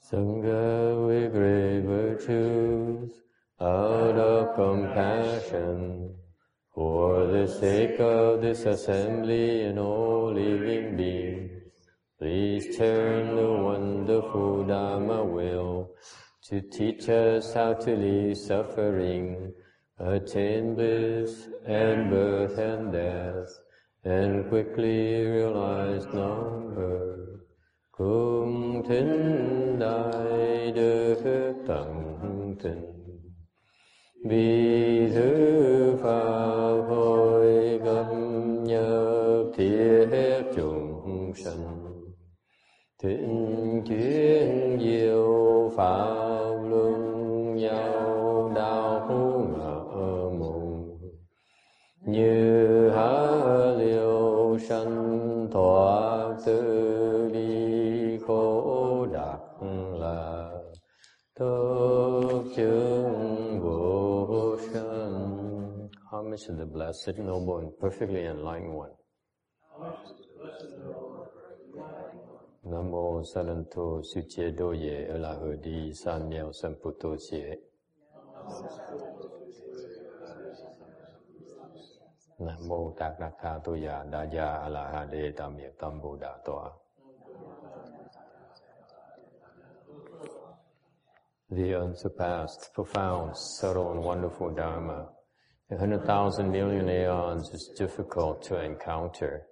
Sangha with great virtues, out of compassion, for the sake of this assembly and all living beings, please turn the wonderful Dharma wheel to teach us how to leave suffering, attain bliss and birth and death, and quickly realize non-birth. Hương thính đại đức tận tình. Vì thứ pháp hồi gặp nhập thiết chúng sanh. Thịnh chuyên diệu pháp luân nhau đạo ngỡ mùng như há liêu sanh thoát tư chúng vô sanh. Homage to the Blessed, Noble, and Perfectly Enlightened One. Nam mô Saranto Suche Doye Elahudi Sanyao Samputo Che. Nam mô Tạc Đạc Tha Tô Già Đa Gia A La Hà Đê Tam Miệt Tam Bồ Đà Tòa. The unsurpassed, profound, subtle, and wonderful Dharma A hundred thousand million aeons is difficult to encounter.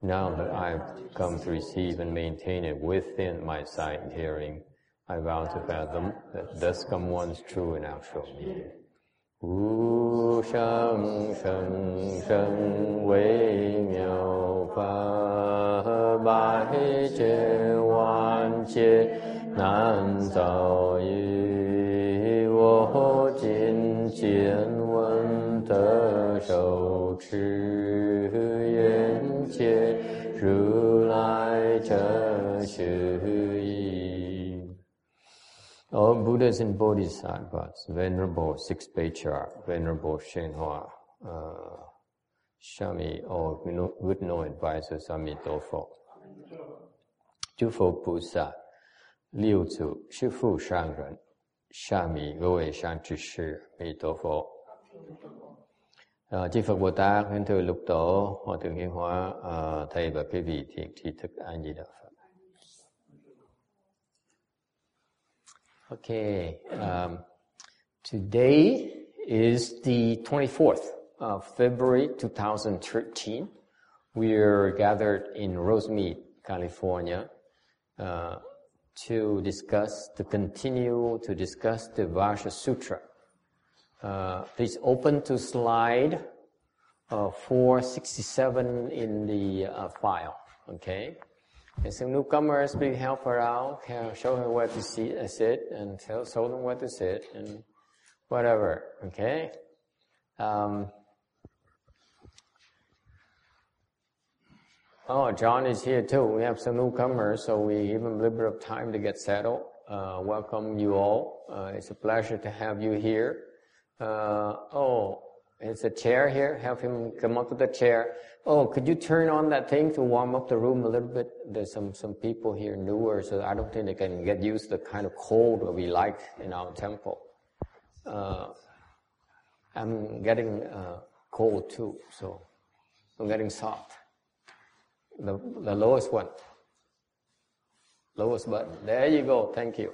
Now that I've come to receive and maintain it within my sight and hearing, I vow to fathom that thus come one's true and actual meaning. Wu shang sheng sheng wei miao fa bai jie wan jie nan zao 手持眼界如来真实义。All Buddhas and Bodhisattvas, Venerable Six Bechar, Venerable Shenhua, uh, Shami, or would know advisor Sami Dofo. Dufo Pusa, Liu Tzu, Shifu Shangren, Shami, Goe Shantishir, Mi Dofo. À, Chư Phật Bồ Tát, kính thưa lục tổ, Hòa thượng Hiến Hóa, à, thầy và quý vị thiện tri thức Di Đà Phật. Okay, um, today is the 24th of February 2013. We are gathered in Rosemead, California, uh, to discuss, to continue to discuss the Vajra Sutra. Uh, please open to slide uh, 467 in the uh, file. Okay. And some newcomers, please help her out. Show her where to sit, uh, sit and tell, show them where to sit and whatever. Okay. Um, oh, John is here too. We have some newcomers, so we give them a little bit of time to get settled. Uh, welcome you all. Uh, it's a pleasure to have you here. Uh, oh, there's a chair here. Have him come up to the chair. Oh, could you turn on that thing to warm up the room a little bit? There's some, some people here newer, so I don't think they can get used to the kind of cold that we like in our temple. Uh, I'm getting uh, cold too, so I'm getting soft. The, the lowest one. Lowest button. There you go. Thank you.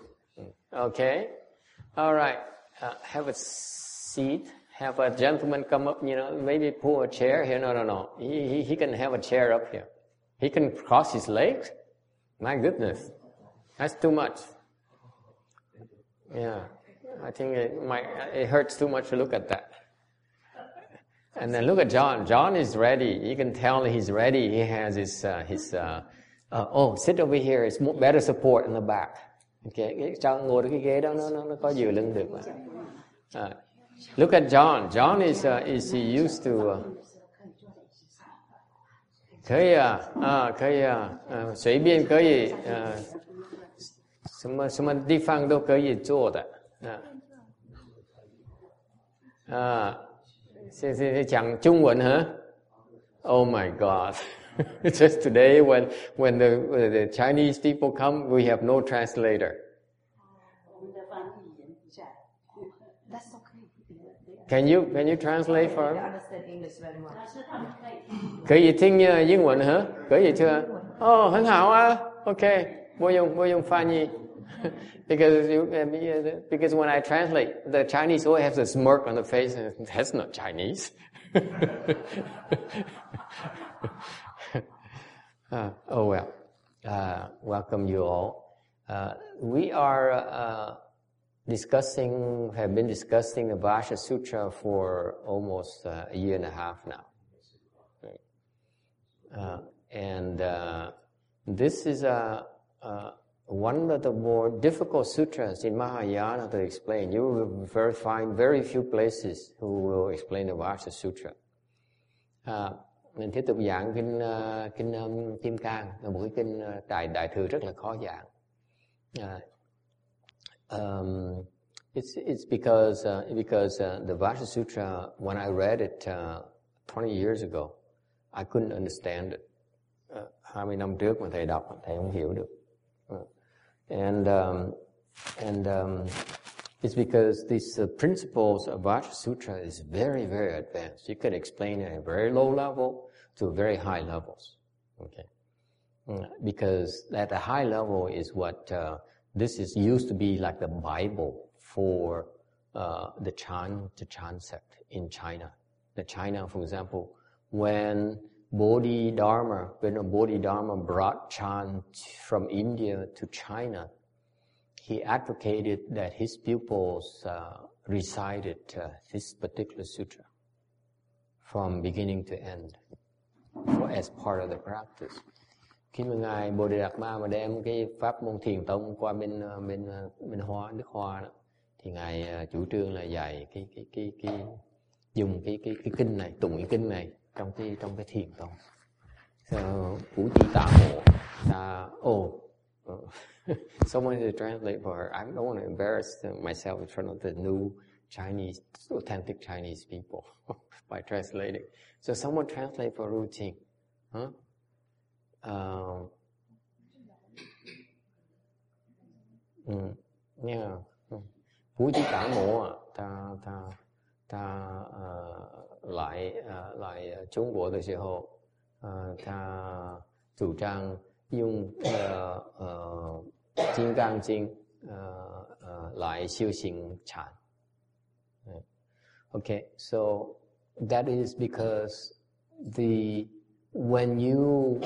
Okay. All right. Uh, have a seat, have a gentleman come up, you know, maybe pull a chair here. No, no, no. He, he, he can have a chair up here. He can cross his legs. My goodness. That's too much. Yeah. I think it might, it hurts too much to look at that. And then look at John. John is ready. You can tell he's ready. He has his, uh, his, uh, uh, oh, sit over here. It's more, better support in the back. Okay, cho ngồi cái ghế đó nó nó nó có dựa lưng được mà. À, Look at John. John is uh, is he used to. Uh, 可以啊，啊，可以啊，嗯、呃，随便可以，呃，什么什么地方都可以做的，啊，啊，谢谢讲中文哈，Oh my God， Just today, when when the the Chinese people come, we have no translator. Can you can you translate for They him? understand English very well. 可以听呃英文哈？可以chưa? Oh, 很好啊。OK，我用我用翻译。because you, uh, because when I translate, the Chinese always have the smirk on the face. And that's not Chinese. Uh, oh well. Uh, welcome you all. Uh, we are uh, discussing, have been discussing the Vajra Sutra for almost uh, a year and a half now. Uh, and uh, this is a, uh, one of the more difficult sutras in Mahayana to explain. You will very, find very few places who will explain the Vajra Sutra. Mình tiếp tục giảng kinh uh, kinh Kim Cang là một cái kinh uh, đại đại thừa rất là khó giảng. Uh, um, it's it's because uh, because uh, the Vajra Sutra when I read it uh, 20 years ago, I couldn't understand it. Uh, 20 năm trước mà thầy đọc thầy không hiểu được. And um, and um, it's because these uh, principles of Vajra Sutra is very very advanced. You can explain it at a very low level to very high levels. Okay. Mm, Because at a high level is what uh, this is used to be like the Bible for uh, the Chan the Chan sect in China. The China, for example, when Bodhidharma, when Bodhidharma brought Chan from India to China, he advocated that his pupils uh, recited uh, this particular sutra from beginning to end for, as part of the practice. Khi mà ngài Bồ Đề Đạt Ma mà đem cái pháp môn thiền tông qua bên ờ, bên ờ, bên Hoa nước Hoa đó, thì ngài ờ, chủ trương là dạy cái cái cái cái dùng cái cái cái kinh này tụng cái kinh này trong cái trong cái thiền tông. So, Vũ Chi Tạ hộ ta, oh, someone to translate for her. I don't want to embarrass myself in front of the new Chinese, authentic Chinese people by translating. So someone translate for routine. Huh? uh, um, yeah, Phú chỉ cả mộ ta ta ta uh, lại uh, lại Trung Quốc thời uh, ờ, ta chủ trang dùng uh, uh, Kim Cang Kinh uh, uh, lại siêu sinh chán. Ừ. Okay, so that is because the when you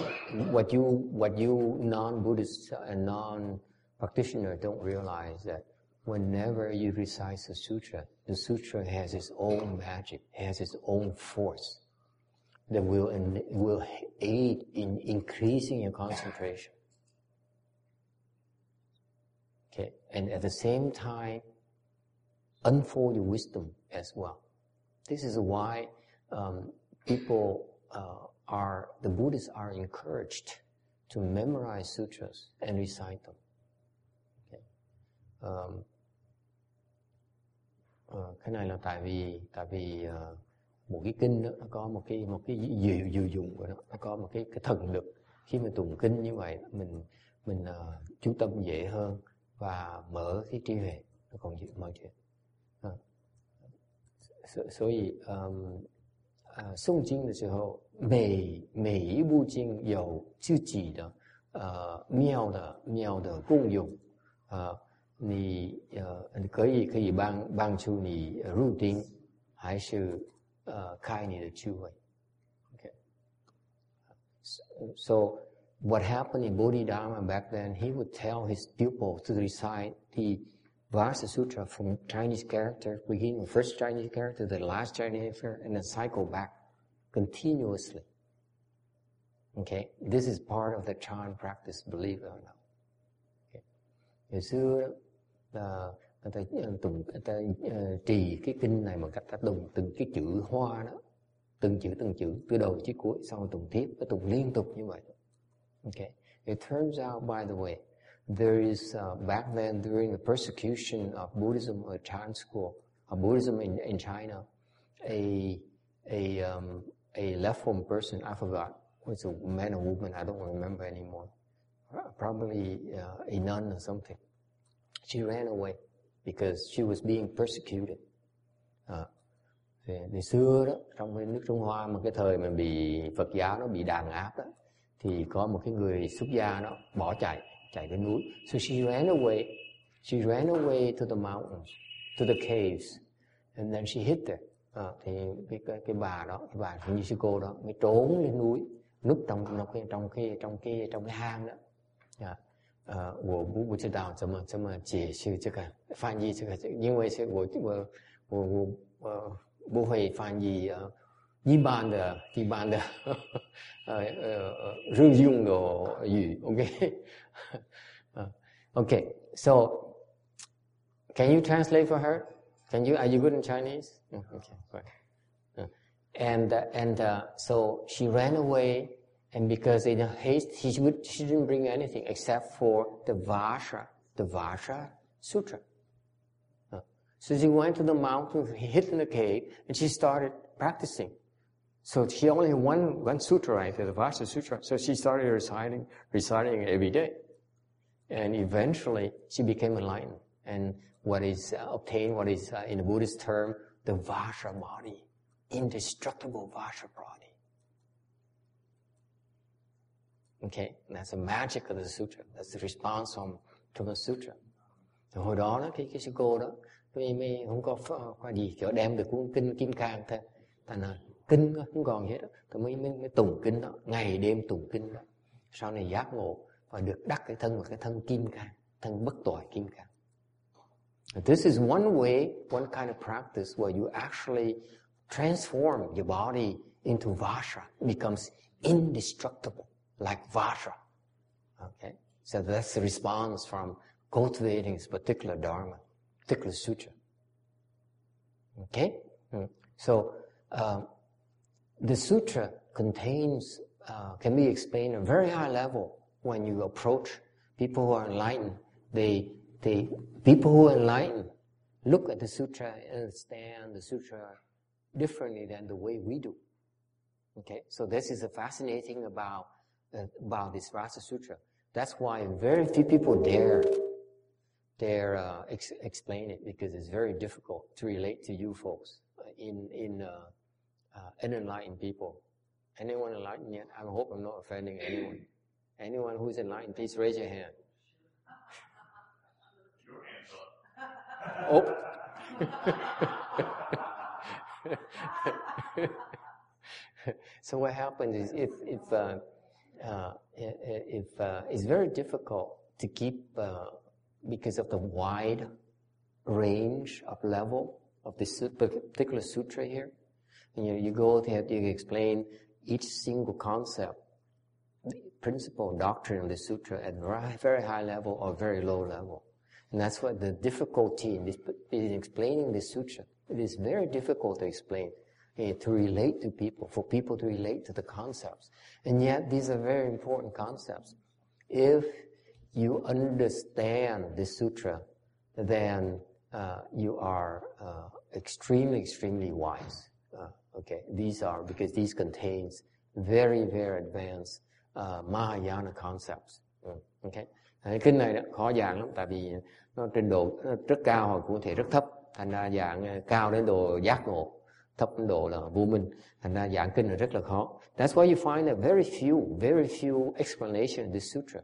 what you what you non-Buddhist and non-practitioner don't realize that whenever you recite the sutra, the sutra has its own magic, has its own force that will will aid in increasing your concentration. Okay, and at the same time, unfold your wisdom as well. This is why um, people uh, are, the Buddhists are encouraged to memorize sutras and recite them. Okay. Um, uh, cái này là tại vì tại vì uh, một cái kinh đó, nó có một cái một cái dự dự dụng của nó, nó có một cái cái thần lực khi mà tụng kinh như vậy mình mình uh, chú tâm dễ hơn và mở cái trí huệ nó còn dễ mọi chuyện. Uh, so, so um, 呃，诵经的时候，每每一部经有自己的呃妙的妙的功用，呃，你呃可以可以帮帮助你入定，还是呃开你的智慧。？OK，so what happened in Bodhidharma back then, he would tell his pupils to recite the Vasa Sutra from Chinese character, beginning with first Chinese character, the last Chinese character, and then cycle back continuously. Okay, this is part of the Chan practice, believe it or not. Okay. Ngày xưa đó, là người ta ờ, tụng người ta ờ, trì cái kinh này bằng cách ta tụng từng cái chữ hoa đó, từng chữ từng chữ từ đầu chí cuối, xong rồi tụng tiếp, nó tụng liên tục như vậy. Okay, it turns out, by the way, there is uh, back then during the persecution of Buddhism or Chan school, of Buddhism in, in China, a a um, a left-home person, I forgot was a man or woman, I don't remember anymore. Probably uh, a nun or something. She ran away because she was being persecuted. À, thì, thì xưa đó trong cái nước Trung Hoa mà cái thời mà bị Phật giáo nó bị đàn áp đó thì có một cái người xuất gia đó bỏ chạy chạy đến núi. So she ran away. She ran away to the mountains, to the caves, and then she hid there. À, thì cái, cái cái bà đó, cái bà như sư cô đó mới trốn lên núi, núp trong trong cái trong cái trong cái trong cái hang đó. Yeah. 呃，我不不知道怎么怎么解释这个翻译这个，因为是我我我我我不会翻译呃一般的一般的呃呃日用的语，OK， 呃 OK so can you translate for her? Can you are you good in Chinese? Okay, right. And and uh, so she ran away and because in haste, he, would, she didn't bring anything except for the Vajra, the Vajra Sutra. Uh, so she went to the mountain, hid in the cave, and she started practicing. So she only had one, one sutra, right, the Vajra Sutra. So she started reciting, reciting every day. And eventually she became enlightened. And what is uh, obtained, what is uh, in the Buddhist term, the vajra body, indestructible vajra body. Okay, that's the magic of the sutra. That's the response from to the sutra. Thì hồi đó, đó cái cái sư cô đó mới, mới không có khoa ờ, gì kiểu đem được cuốn kinh kim cang thôi. Thành là kinh không còn gì hết. Thì mới, mới, mới tùng kinh đó, ngày đêm tùng kinh đó. Sau này giác ngộ và được đắc cái thân và cái thân kim cang, thân bất tội kim cang. This is one way, one kind of practice where you actually transform your body into it becomes indestructible like Vajra. Okay? So that's the response from cultivating this particular Dharma, particular Sutra. Okay? Hmm. So, uh, the Sutra contains, uh, can be explained at a very high level when you approach people who are enlightened. They, they, people who are enlightened look at the Sutra and understand the Sutra differently than the way we do. Okay? So this is a fascinating about about this Vajra Sutra. That's why very few people dare dare uh, ex- explain it because it's very difficult to relate to you folks uh, in in uh, uh, unenlightened people. Anyone enlightened yet? I hope I'm not offending anyone. Anyone who's enlightened, please raise your hand. Oh. so what happens is if if uh, uh, if uh, it's very difficult to keep uh, because of the wide range of level of this particular sutra here. And, you know, you go there, you explain each single concept, principle, doctrine of the sutra at very, high level or very low level. And that's what the difficulty in, this, in explaining the sutra. It is very difficult to explain uh, to relate to people, for people to relate to the concepts. And yet, these are very important concepts. If you understand the sutra, then uh, you are uh, extremely, extremely wise. Uh, okay, these are because these contains very, very advanced uh, Mahayana concepts. Ừ, okay, cái kinh này đó, khó giảng lắm, tại vì nó trình độ rất cao hoặc cũng thể rất thấp, thành ra dạng ờ, cao đến độ giác ngộ thấp đến độ là vô minh. Thành ra giảng kinh là rất là khó. That's why you find that very few very few explanation of this sutra.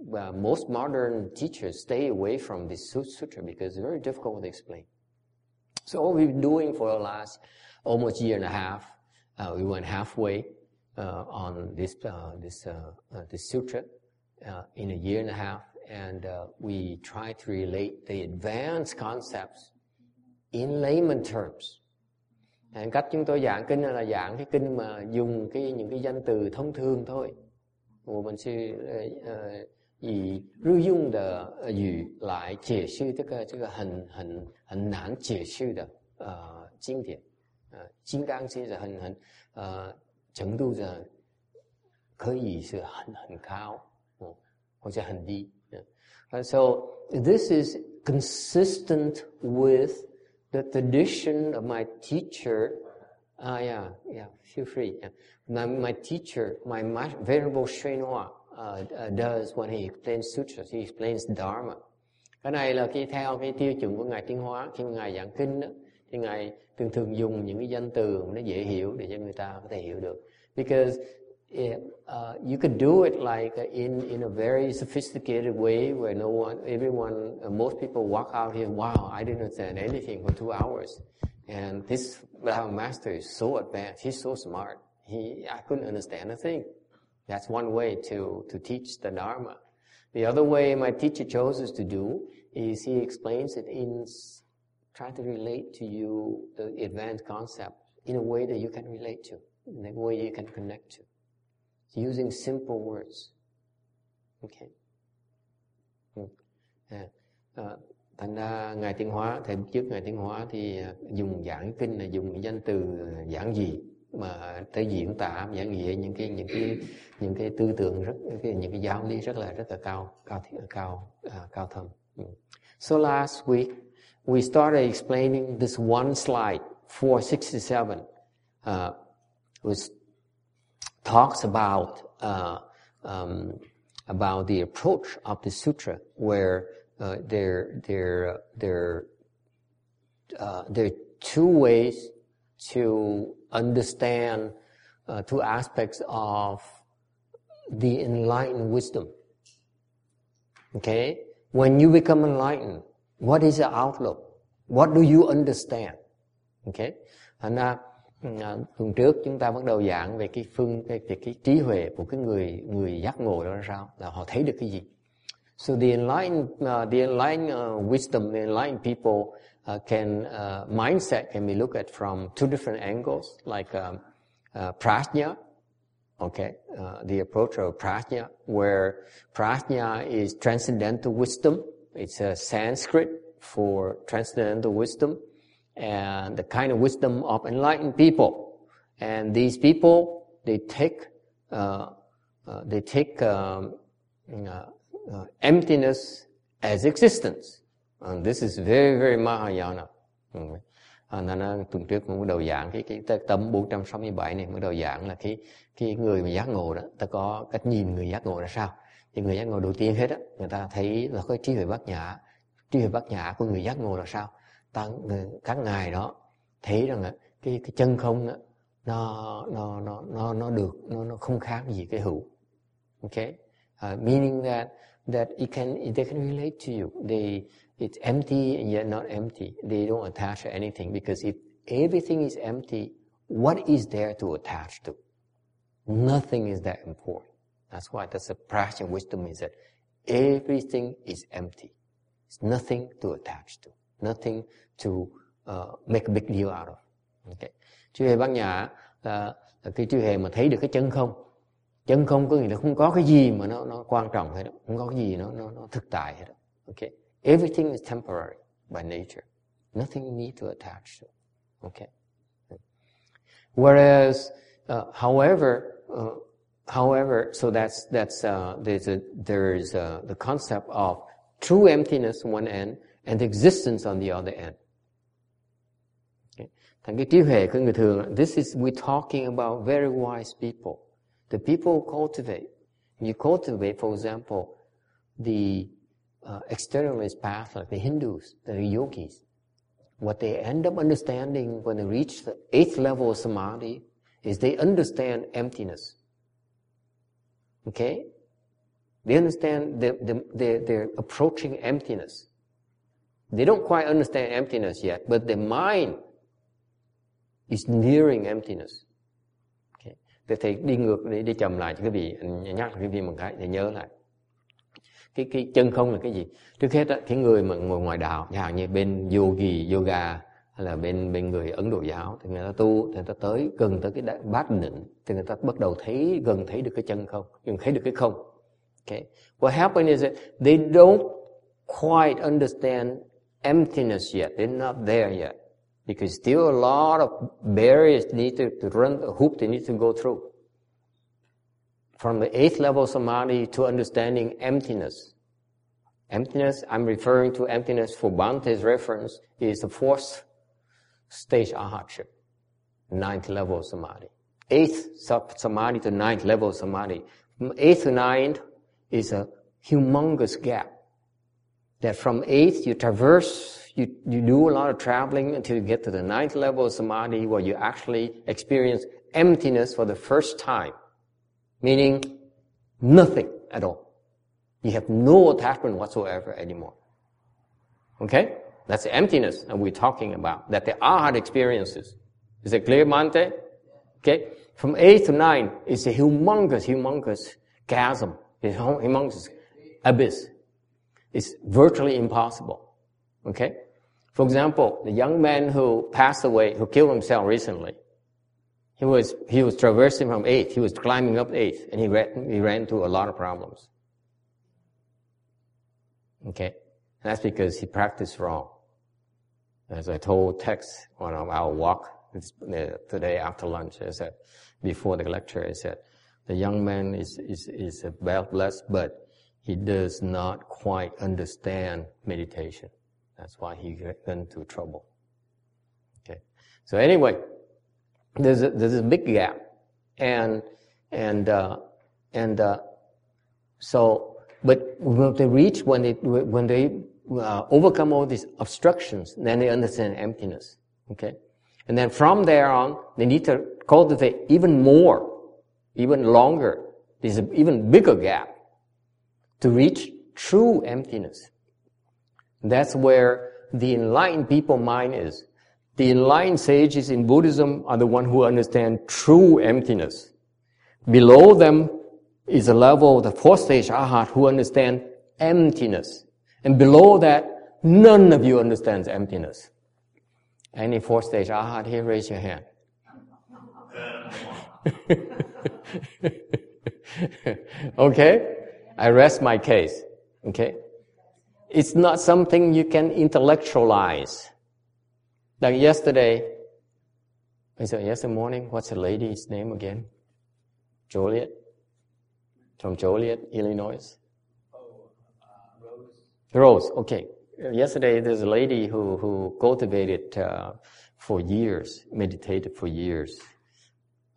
Uh, most modern teachers stay away from this sutra because it's very difficult to explain. So what we've been doing for the last almost year and a half uh, we went halfway uh, on this uh, this uh, uh, this sutra in a year and a half and we try to relate the advanced concepts in layman terms cách chúng tôi giảng kinh là giảng cái kinh mà dùng cái những cái danh từ thông thường thôi 我们是呃呃以日用的语来解释这个这个很很很难解释的呃经典，呃金刚经是很很呃 程度的可以是很很高，哦或者很低。And so this is consistent with the tradition of my teacher, Uh, yeah, yeah, feel free. Yeah. My, my teacher, my, my Venerable Shenhua, uh, uh, does when he explains sutras, he explains Dharma. Cái này là khi theo cái tiêu chuẩn của Ngài Tiến Hóa, khi Ngài giảng kinh đó, thì Ngài thường thường dùng những cái danh từ nó dễ hiểu để cho người ta có thể hiểu được. Because it, uh, you could do it like in in a very sophisticated way where no one, everyone, uh, most people walk out here. Wow, I didn't understand anything for two hours, and this Dharma master is so advanced. He's so smart. He, I couldn't understand a thing. That's one way to to teach the Dharma. The other way my teacher chooses to do is he explains it in try to relate to you the advanced concept in a way that you can relate to, in a way you can connect to using simple words. Okay. Ừ. À, à, thành ra ngài tiến hóa thầy trước ngài tiến hóa thì à, dùng giảng kinh là dùng danh từ à, giảng gì mà tới diễn tả giảng nghĩa những cái những cái những cái tư tưởng rất cái, những cái giáo lý rất là rất là cao cao cao uh, cao thâm. Ừ. So last week we started explaining this one slide 467 uh, was talks about uh, um, about the approach of the sutra, where uh, there there there uh, there are two ways to understand uh, two aspects of the enlightened wisdom. Okay, when you become enlightened, what is the outlook? What do you understand? Okay, and uh, À, tuần trước chúng ta bắt đầu giảng về cái phương về cái, cái trí huệ của cái người người giác ngộ đó là sao? Là họ thấy được cái gì? So the enlightened uh, the enlightened uh, wisdom the enlightened people uh, can uh, mindset can be looked at from two different angles like um, uh, prajna okay uh, the approach of prajna where prajna is transcendental wisdom. It's a sanskrit for transcendental wisdom and the kind of wisdom of enlightened people. And these people, they take, uh, uh, they take um, uh, uh emptiness as existence. And this is very, very Mahayana. Ừ. À, nên tuần trước cũng bắt đầu giảng cái cái tấm 467 này mới đầu giảng là cái cái người mà giác ngộ đó ta có cách nhìn người giác ngộ là sao thì người giác ngộ đầu tiên hết á người ta thấy là cái trí huệ bát nhã trí huệ bát nhã của người giác ngộ là sao ta, các ờ, ngài đó thấy rằng cái cái chân không đó, nó nó nó nó nó được nó nó không khác gì cái hữu. Okay uh, meaning that that it can they can relate to you. They it's empty and yet not empty. They don't attach to anything because if everything is empty what is there to attach to? Nothing is that important. That's why that's the practice wisdom is that everything is empty. It's nothing to attach to nothing to uh, make a big deal out of. Okay. Chư hề bát nhã là, là cái chư hề mà thấy được cái chân không. Chân không có nghĩa là không có cái gì mà nó nó quan trọng hết đó. Không có cái gì nó nó nó thực tại hết đó. Okay. Everything is temporary by nature. Nothing you need to attach to. Okay. Whereas, uh, however, uh, however, so that's that's uh, there's a there's a, the concept of true emptiness on one end and existence on the other end. Okay. Thành cái trí huệ của người thường, this is, we're talking about very wise people. The people who cultivate. You cultivate, for example, the uh, externalist path, like the Hindus, the yogis. What they end up understanding when they reach the eighth level of samadhi is they understand emptiness. Okay? They understand the, the, they're, they're approaching emptiness. They don't quite understand emptiness yet, but their mind is nearing emptiness. Okay. Thì thầy đi ngược đi đi chậm lại cho quý vị nhắc quý vị một cái để nhớ lại. Cái cái chân không là cái gì? Trước hết á, cái người mà ngồi ngoài đạo, chẳng hạn như bên yogi, yoga hay là bên bên người Ấn Độ giáo thì người ta tu thì người ta tới gần tới cái bát định thì người ta bắt đầu thấy gần thấy được cái chân không, gần thấy được cái không. Okay. What happened is that they don't quite understand emptiness yet. They're not there yet. Because still a lot of barriers need to, to run, a hoop they need to go through. From the eighth level samadhi to understanding emptiness. Emptiness, I'm referring to emptiness for Bhante's reference, is the fourth stage arhatship. ninth level samadhi. Eighth sub samadhi to ninth level samadhi. From eighth to ninth is a humongous gap. That from eighth you traverse, you, you do a lot of traveling until you get to the ninth level of samadhi where you actually experience emptiness for the first time. Meaning nothing at all. You have no attachment whatsoever anymore. Okay? That's the emptiness that we're talking about, that the arhat experiences. Is it clear, Bhante? Okay? From 8 to 9 is a humongous, humongous chasm. It's humongous abyss. It's virtually impossible. Okay? For example, the young man who passed away, who killed himself recently, he was, he was traversing from 8, he was climbing up 8, and he ran, he ran into a lot of problems. Okay? And that's because he practiced wrong. As I told Tex on our walk uh, today after lunch, I said, before the lecture, I said, the young man is, is, is well blessed, but he does not quite understand meditation. That's why he got into trouble. Okay. So anyway, there's a, there's a big gap. And, and, uh, and, uh, so, but when they reach, when they, when they uh, overcome all these obstructions, then they understand emptiness. Okay? And then from there on, they need to cultivate even more, even longer. There's an even bigger gap to reach true emptiness. That's where the enlightened people mind is. The enlightened sages in Buddhism are the one who understand true emptiness. Below them is a level of the fourth stage arhat who understand emptiness. And below that, none of you understands emptiness. Any fourth stage arhat here, raise your hand. okay? I rest my case. Okay? It's not something you can intellectualize. Like yesterday, I said yesterday morning, what's the lady's name again? Joliet? From Joliet, Illinois? Rose, Rose, okay. Yesterday, there's a lady who, who cultivated uh, for years, meditated for years.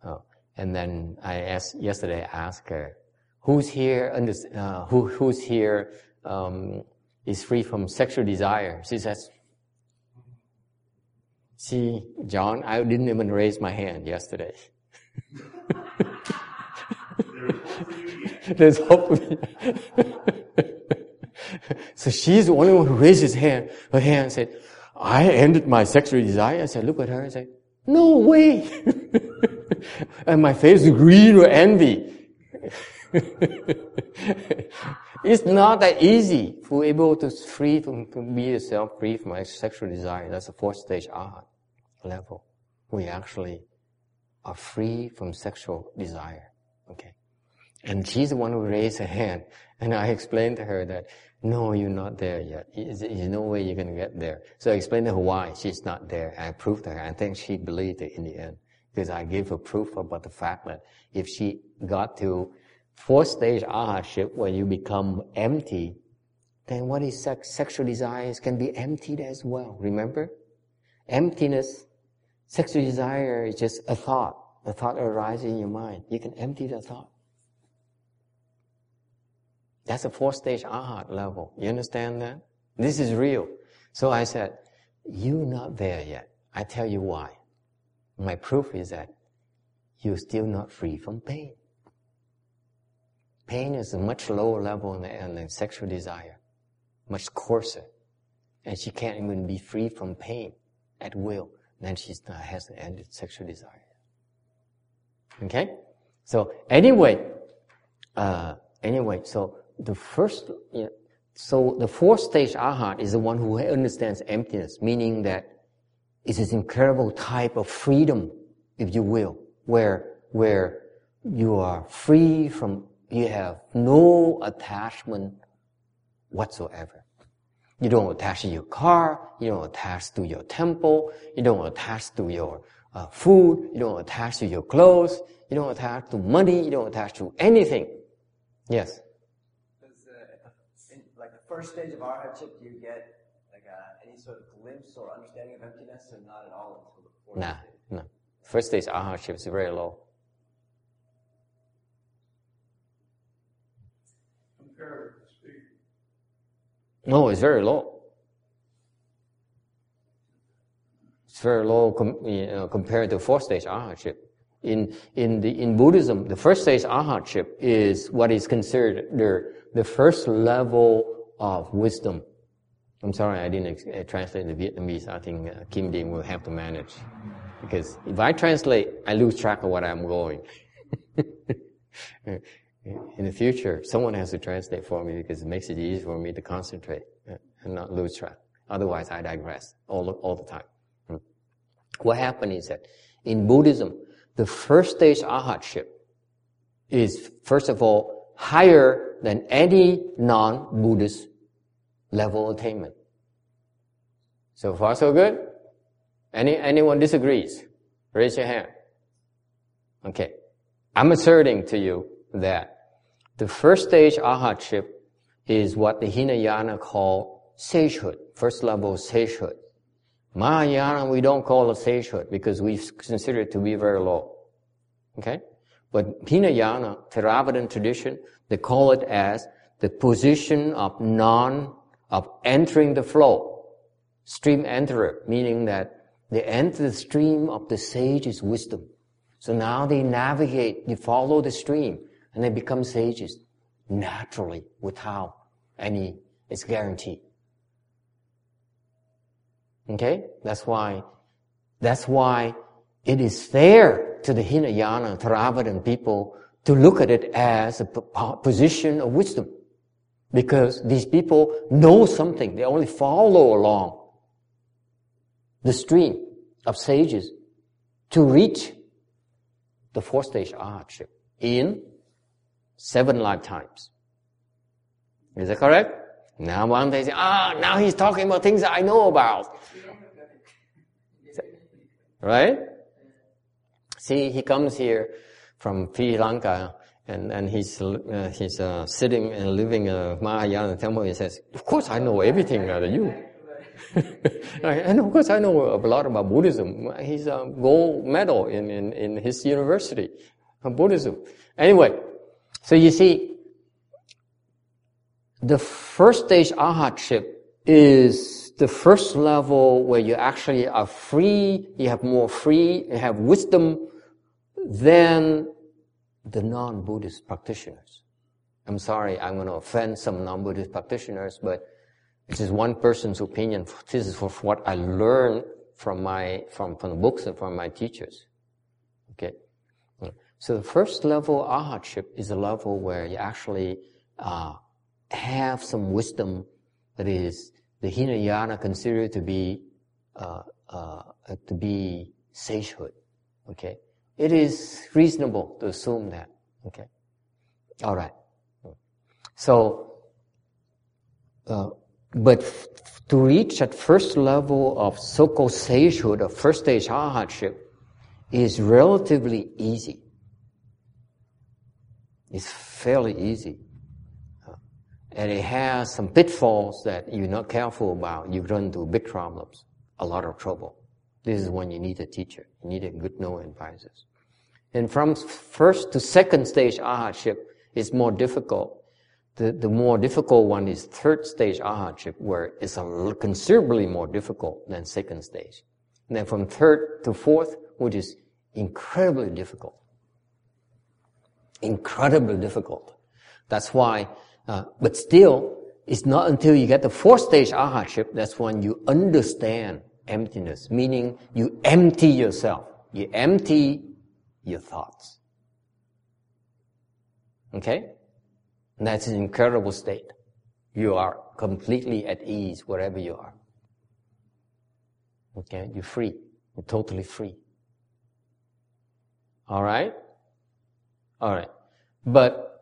Uh, and then I asked, yesterday I asked her, who's here, uh, who, who's here um, is free from sexual desire? She says, see, John, I didn't even raise my hand yesterday. There's hope so she's the only one who raised his hand, her hand and said, I ended my sexual desire. I said, look at her and said, no way. and my face is green with envy. it's not that easy for able to free from, to be yourself free from sexual desire. That's the fourth stage arhat level. We actually are free from sexual desire. Okay. And she's the one who raised her hand. And I explained to her that, no, you're not there yet. There's no way you're going to get there. So I explained to her why she's not there. I proved to her. I think she believed it in the end. Because I gave her proof about the fact that if she got to fourth stage arhatship when you become empty, then what is sex? Sexual desires can be emptied as well. Remember? Emptiness, sexual desire is just a thought. A thought arises in your mind. You can empty the thought. That's a fourth stage arhat level. You understand that? This is real. So I said, you're not there yet. I tell you why. My proof is that you're still not free from pain. Pain is a much lower level than, sexual desire, much coarser. And she can't even be free from pain at will. Then she has ended sexual desire. Okay? So anyway, uh, anyway, so the first, you know, so the fourth stage arhat is the one who understands emptiness, meaning that it's this incredible type of freedom, if you will, where, where you are free from, you have no attachment whatsoever. You don't attach to your car, you don't attach to your temple, you don't attach to your uh, food, you don't attach to your clothes, you don't attach to money, you don't attach to anything. Yes? first stage of arhatship, do you get like uh, any sort of glimpse or understanding of emptiness, or not at all until the fourth nah, stage? No, First stage arhatship is very low. No, it's very low. It's very low com- you know, compared to fourth stage arhatship. In, in, the, in Buddhism, the first stage arhatship is what is considered the, the first level of wisdom. I'm sorry, I didn't uh, translate the Vietnamese. I think uh, Kim Ding will have to manage. Because if I translate, I lose track of what I'm going. in the future, someone has to translate for me because it makes it easy for me to concentrate and not lose track. Otherwise, I digress all, all the time. Hmm. What happened is that in Buddhism, the first stage arhatship is, first of all, higher than any non-Buddhist level attainment. So far, so good? Any, anyone disagrees? Raise your hand. Okay. I'm asserting to you that the first stage arhatship is what the Hinayana call sagehood, first level sagehood. Mahayana, we don't call it sagehood because we consider it to be very low. Okay? But Hinayana, Theravadan tradition, they call it as the position of non, of entering the flow. Stream enterer, meaning that they enter the stream of the sage's wisdom. So now they navigate, they follow the stream and they become sages naturally without any, it's guaranteed. Okay? That's why, that's why it is fair to the Hinayana, Theravadan people to look at it as a position of wisdom. Because these people know something. They only follow along the stream of sages to reach the fourth stage arhatship in seven lifetimes. Is that correct? Now one day say, ah, now he's talking about things that I know about. Right? See, he comes here from Sri Lanka and, and he's, uh, he's uh, sitting and living in a Mahayana temple. He says, of course I know everything about you. and of course I know a lot about Buddhism. He's a gold medal in, in, in his university Buddhism. Anyway, so you see, the first stage arhatship is the first level where you actually are free, you have more free, you have wisdom than the non-Buddhist practitioners. I'm sorry, I'm going to offend some non-Buddhist practitioners, but this is one person's opinion. This is what I learned from my, from, from the books and from my teachers. Okay. So the first level arhatship is a level where you actually uh, have some wisdom that is the Hinayana consider to be uh, uh, to be sagehood. Okay, it is reasonable to assume that. Okay, all right. So, uh, but f- to reach that first level of so-called sagehood, of first stage arhatship, is relatively easy. It's fairly easy. And it has some pitfalls that you're not careful about. You run into big problems, a lot of trouble. This is when you need a teacher. You need a good no advisors. And from first to second stage arhatship is more difficult. The, the more difficult one is third stage arhatship, where it's a, considerably more difficult than second stage. And then from third to fourth, which is incredibly difficult incredibly difficult. That's why, uh, but still, it's not until you get the fourth stage arhatship that's when you understand emptiness, meaning you empty yourself. You empty your thoughts. Okay? And that's an incredible state. You are completely at ease wherever you are. Okay? You're free. You're totally free. Alright? Alright. But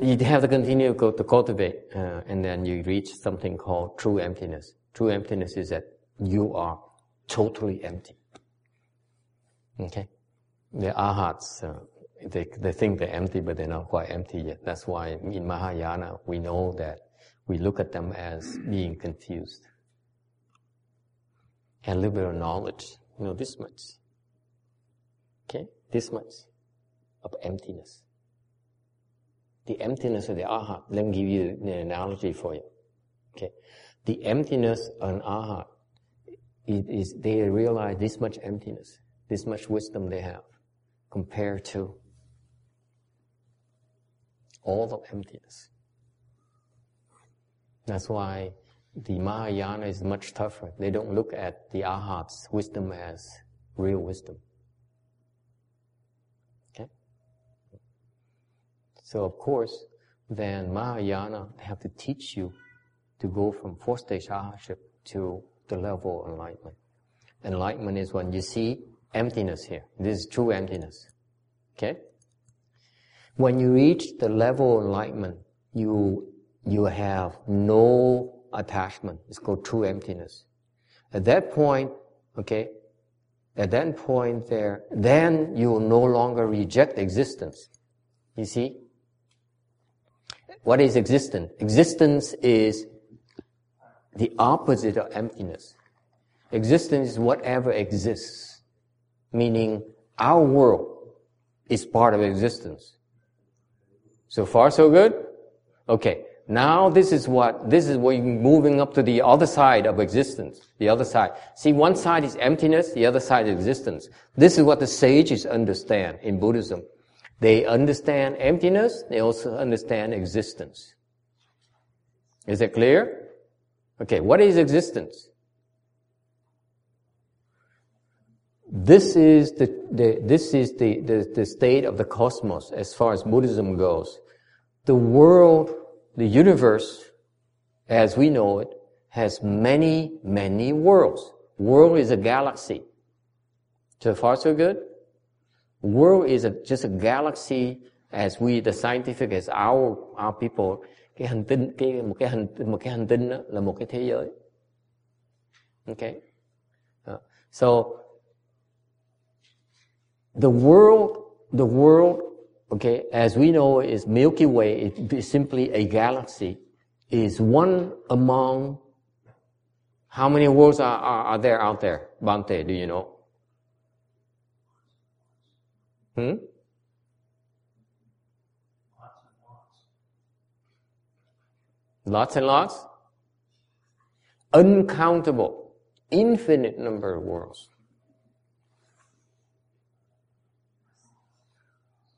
you have to continue to cultivate, uh, and then you reach something called true emptiness. True emptiness is that you are totally empty. Okay? The arhats, uh, they, they think they're empty, but they're not quite empty yet. That's why in Mahayana, we know that we look at them as being confused. And a little bit of knowledge, you know, this much. Okay, this much of emptiness. The emptiness of the arhat. Let me give you an analogy for you. Okay, the emptiness of an arhat is, they realize this much emptiness, this much wisdom they have, compared to all the emptiness. That's why the Mahayana is much tougher. They don't look at the Arhat's wisdom as real wisdom. Okay? So of course, then Mahayana have to teach you to go from four-stage Arhatship to the level of enlightenment. Enlightenment is when you see emptiness here. This is true emptiness. Okay? When you reach the level of enlightenment, you, you have no attachment. It's called true emptiness. At that point, okay, at that point there, then you will no longer reject existence. You see? What is existence? Existence is the opposite of emptiness. Existence is whatever exists, meaning our world is part of existence. So far, so good? Okay. Now this is what, this is what you're moving up to the other side of existence. The other side. See, one side is emptiness, the other side is existence. This is what the sages understand in Buddhism. They understand emptiness, they also understand existence. Is it clear? Okay, what is existence? This is the, the this is the, the, the state of the cosmos as far as Buddhism goes. The world, the universe, as we know it, has many, many worlds. World is a galaxy. So far, so good? World is a, just a galaxy as we, the scientific, as our, our people, cái hành tinh, cái, một cái hành, một cái hành tinh là một cái thế giới. Okay? So, the world, the world okay, as we know, is Milky Way is simply a galaxy, is one among how many worlds are, are, are there out there? Bhante, do you know? Hmm? Lots and lots? Uncountable, infinite number of worlds.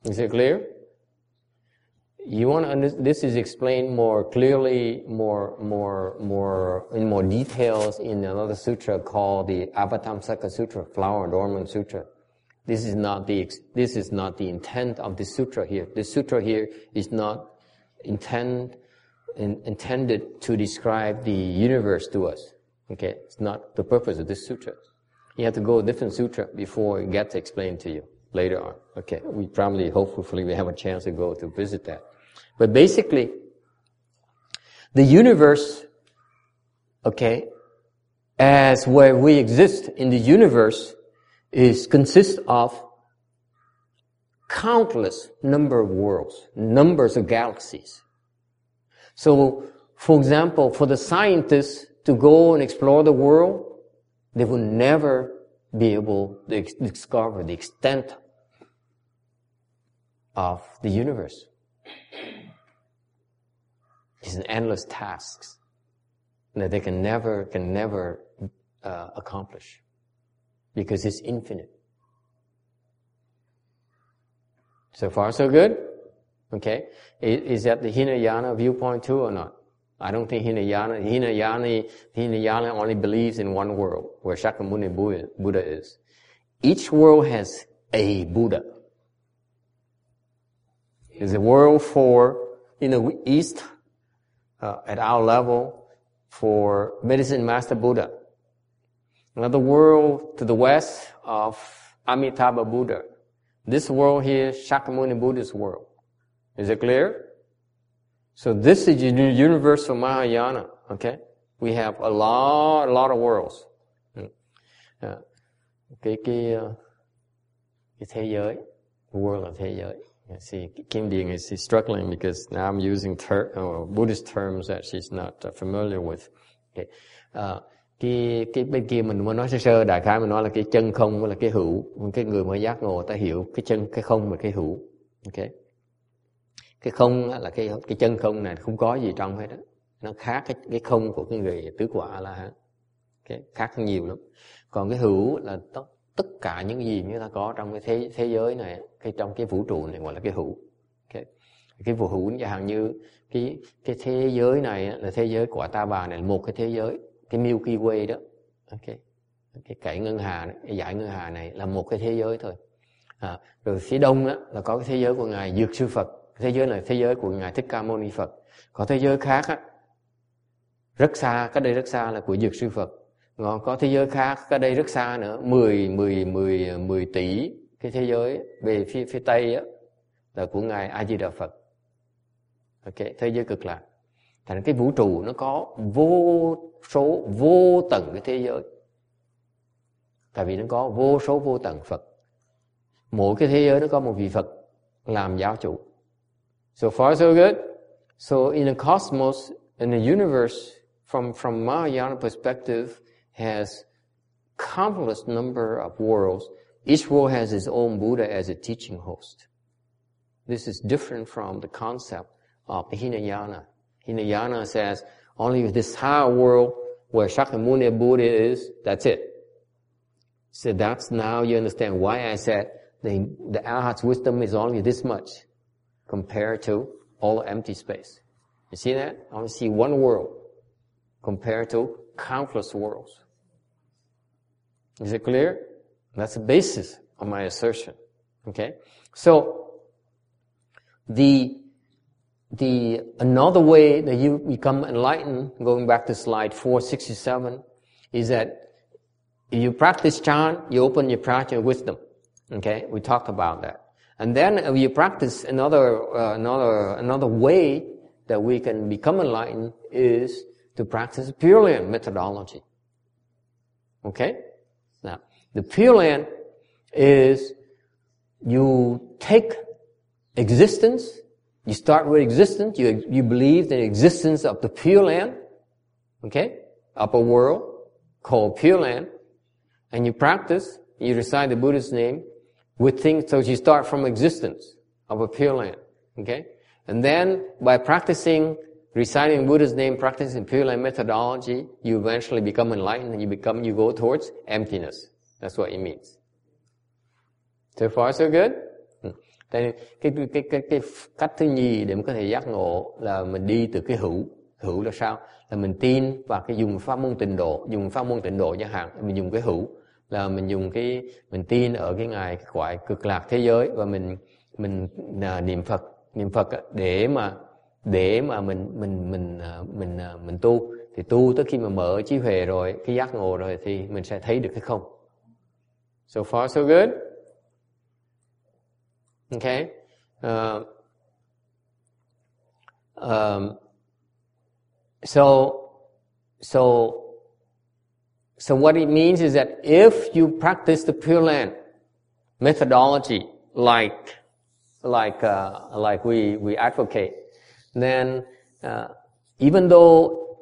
Is it clear? You want to understand, this is explained more clearly, more, more, more, in more details in another sutra called the Avatamsaka Sutra, Flower Adornment Sutra. This is not the, this is not the intent of the sutra here. The sutra here is not intend, in, intended to describe the universe to us. Okay, it's not the purpose of this sutra. You have to go a different sutra before it gets explained to you later on. Okay, we probably, hopefully, we have a chance to go to visit that. But basically, the universe, okay, as where we exist in the universe is consists of countless number of worlds, numbers of galaxies. So, for example, for the scientists to go and explore the world, they will never be able to discover the extent of the universe. It's an endless task that they can never, can never uh, accomplish because it's infinite. So far, so good? Okay. Is, that the Hinayana viewpoint too or not? I don't think Hinayana, Hinayana, Hinayana only believes in one world, where Shakyamuni Buddha, is. Each world has a Buddha is a world for in the East uh, at our level for medicine master Buddha. Another world to the west of Amitabha Buddha. This world here Shakyamuni Buddha's world. Is it clear? So this is the universal Mahayana. Okay, we have a lot, a lot of worlds. Uh, cái cái cái thế giới, world là thế giới. See, Kim Ding is struggling because now I'm using ter- uh, Buddhist terms that she's not uh, familiar with. Okay. Uh, cái cái bên kia mình mới nói sơ sơ, đại khái mình nói là cái chân không với là cái hữu. Cái người mới giác ngộ ta hiểu cái chân, cái không và cái hữu. Ok. Cái không là cái cái chân không này không có gì trong hết đó nó khác cái cái không của cái người tứ quả là okay. khác nhiều lắm. Còn cái hữu là tất tất cả những gì chúng ta có trong cái thế thế giới này cái trong cái vũ trụ này gọi là cái hữu. Okay. cái vũ hữu chẳng hạn như cái cái thế giới này là thế giới của ta bà này là một cái thế giới cái Milky Way đó. Ok. Cái cậy ngân hà này, cái dải ngân hà này là một cái thế giới thôi. À, rồi phía đông đó là có cái thế giới của ngài dược sư Phật. Thế giới này thế giới của ngài Thích Ca Mâu Ni Phật. Có thế giới khác á, rất xa cái đây rất xa là của dược sư Phật. Còn có thế giới khác cái đây rất xa nữa 10 10 10 10 tỷ cái thế giới về phía phía tây á, là của ngài A Di Đà Phật. Ok thế giới cực lạc thành cái vũ trụ nó có vô số, vô tận cái thế giới. Tại vì nó có vô số vô tận Phật. Mỗi cái thế giới nó có một vị Phật làm giáo chủ. So far, so good. So in the cosmos, in the universe, from from Mahayana perspective, has countless number of worlds. Each world has its own Buddha as a teaching host. This is different from the concept of Hinayana. Hinayana says only this higher world where Shakyamuni Buddha is, that's it. So that's now you understand why I said the, the Arhat's wisdom is only this much compared to all empty space. You see that? I only see one world compared to countless worlds. Is it clear? That's the basis of my assertion. Okay? So, the the another way that you become enlightened, going back to slide 467, is that you practice Chan, you open your practice wisdom. Okay, we talked about that. And then you practice another uh, another another way that we can become enlightened is to practice Pure Land methodology. Okay, now the Pure Land is you take existence you start with existence. You, you believe in the existence of the Pure Land, okay, upper world called Pure Land, and you practice. You recite the Buddha's name with things. So you start from existence of a Pure Land, okay, and then by practicing reciting Buddha's name, practicing Pure Land methodology, you eventually become enlightened and you become, you go towards emptiness. That's what it means. So far, so good? Cái cái cái cái cái cách thứ nhì để mình có thể giác ngộ là mình đi từ cái hữu hữu là sao? Là mình tin và cái dùng pháp môn tịnh độ dùng pháp môn tịnh độ chẳng hạn mình dùng cái hữu. Là mình dùng cái mình tin ở cái ngài gọi cực lạc thế giới và mình mình à, niệm phật niệm phật để mà để mà mình mình mình à, mình mình, à, mình tu. Thì tu tới khi mà mở trí huệ rồi cái giác ngộ rồi thì mình sẽ thấy được cái không? So far so good? Okay? Uh, um, so, so, so what it means is that if you practice the Pure Land methodology like, like, uh, like we, we advocate, then uh, even though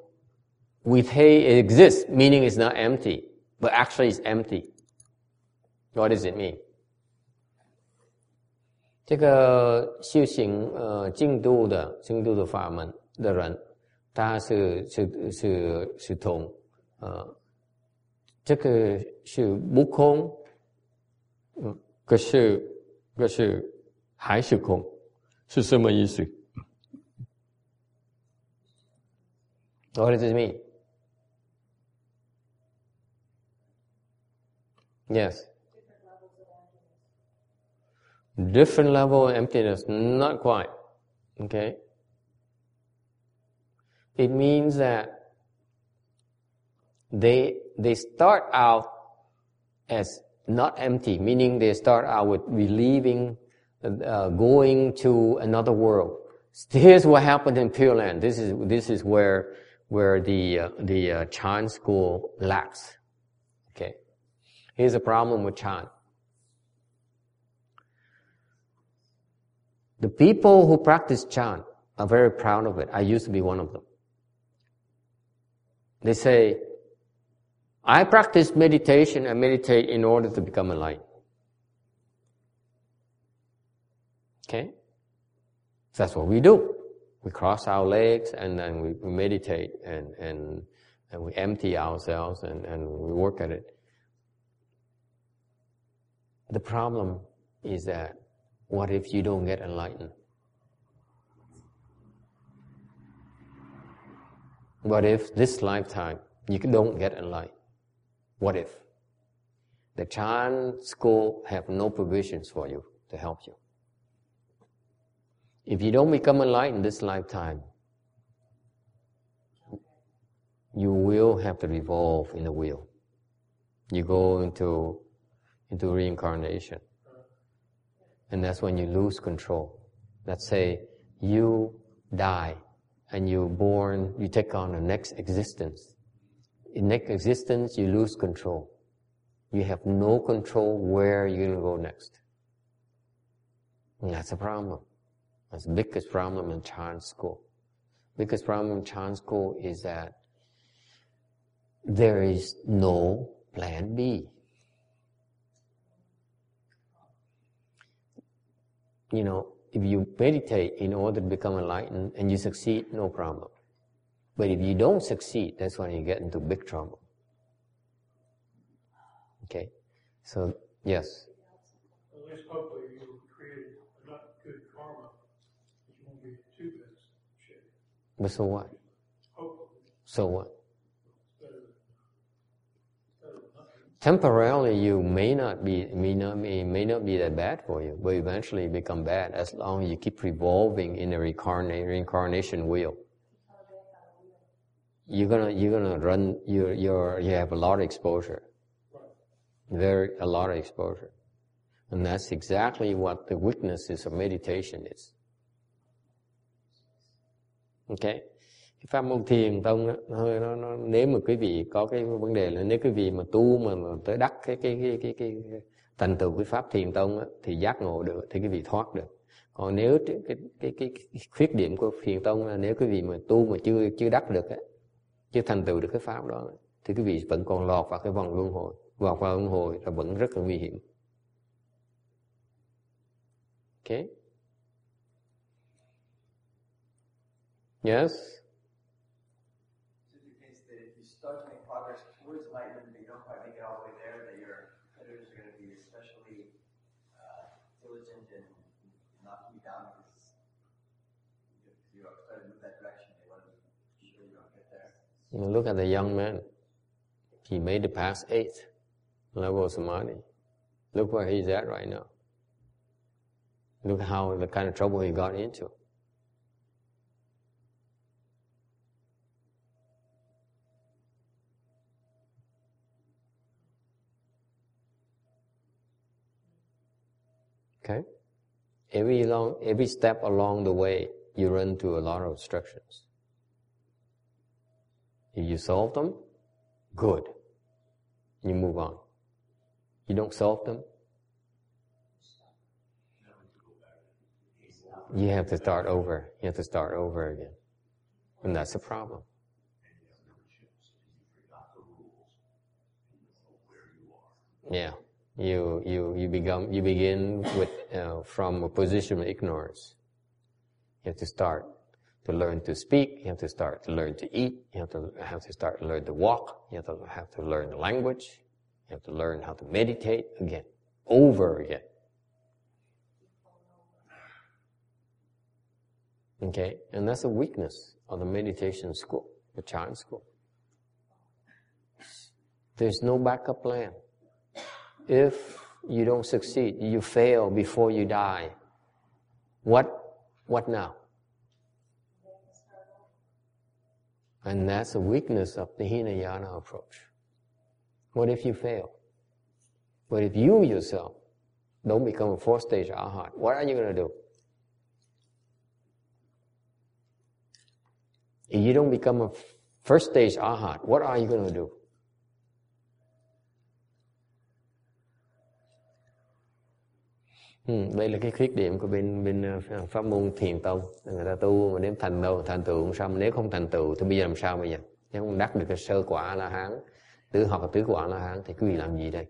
we say it exists, meaning it's not empty, but actually it's empty. What does it mean? 这个修行呃进度的进度的法门的人，他是是是是通，呃，这个是不空，嗯，可是可是还是空，是什么意思？What does it mean? Yes. Different level of emptiness, not quite. Okay? It means that they, they start out as not empty, meaning they start out with believing, uh, going to another world. Here's what happened in Pure Land. This is, this is where, where the, uh, the uh, Chan school lacks. Okay? Here's a problem with Chan. The people who practice Chan are very proud of it. I used to be one of them. They say, I practice meditation and meditate in order to become enlightened. Okay? That's what we do. We cross our legs and then we, we meditate and, and, and we empty ourselves and, and we work at it. The problem is that what if you don't get enlightened? What if this lifetime you don't get enlightened? What if? The Chan school have no provisions for you to help you. If you don't become enlightened this lifetime, you will have to revolve in the wheel. You go into, into reincarnation. And that's when you lose control. Let's say you die and you're born, you take on the next existence. In next existence, you lose control. You have no control where you're going to go next. And that's a problem. That's the biggest problem in Chan school. Biggest problem in Chan school is that there is no plan B. You know, if you meditate in order to become enlightened and you succeed, no problem. But if you don't succeed, that's when you get into big trouble. Okay? So, yes. At least hopefully you created enough good karma that you won't be too bad. But so what? Hopefully, So what? better than, better than nothing. Temporarily, you may not be may not be may not be that bad for you, but eventually become bad as long as you keep revolving in a reincarnate, reincarnation wheel. You're gonna you're gonna run you you're you have a lot of exposure, very a lot of exposure, and that's exactly what the weaknesses of meditation is. Okay. Cái pháp môn thiền tông á, nó, nó, nó nếu mà quý vị có cái vấn đề là nếu quý vị mà tu mà, mà tới đắc cái cái cái cái, cái, cái thành tựu cái pháp thiền tông á, thì giác ngộ được thì quý vị thoát được. Còn nếu cái cái cái, cái, khuyết điểm của thiền tông là nếu quý vị mà tu mà chưa chưa đắc được á, chưa thành tựu được cái pháp đó thì quý vị vẫn còn lọt vào cái vòng luân hồi vào vào luân hồi là vẫn rất là nguy hiểm. Okay yes. You know, look at the young man. He made it past eighth level of samadhi. Look where he's at right now. Look how the kind of trouble he got into. Okay? Every long, every step along the way, you run into a lot of obstructions. If you solve them, good. You move on. You don't solve them, you have to start over. You have to start over again. And that's a problem. Yeah. You, you, you become, you begin with, uh, from a position of ignorance. You have to start to learn to speak. You have to start to learn to eat. You have to have to start to learn to walk. You have to have to learn the language. You have to learn how to meditate again, over again. Okay, and that's a weakness of the meditation school, the Chan school. There's no backup plan. If you don't succeed, you fail before you die. What? What now? And that's a weakness of the Hinayana approach. What if you fail? What if you yourself don't become a fourth stage arhat? What are you going to do? If you don't become a first stage arhat, what are you going to do? Ừ, đây là cái khuyết điểm của bên bên ờ, pháp môn thiền tông. Người ta tu mà nếu thành đâu thành tựu không xong nếu không thành tựu thì bây giờ làm sao bây giờ? Nếu không đắc được cái sơ quả là hán tứ học tứ quả la hán thì quý vị làm gì đây?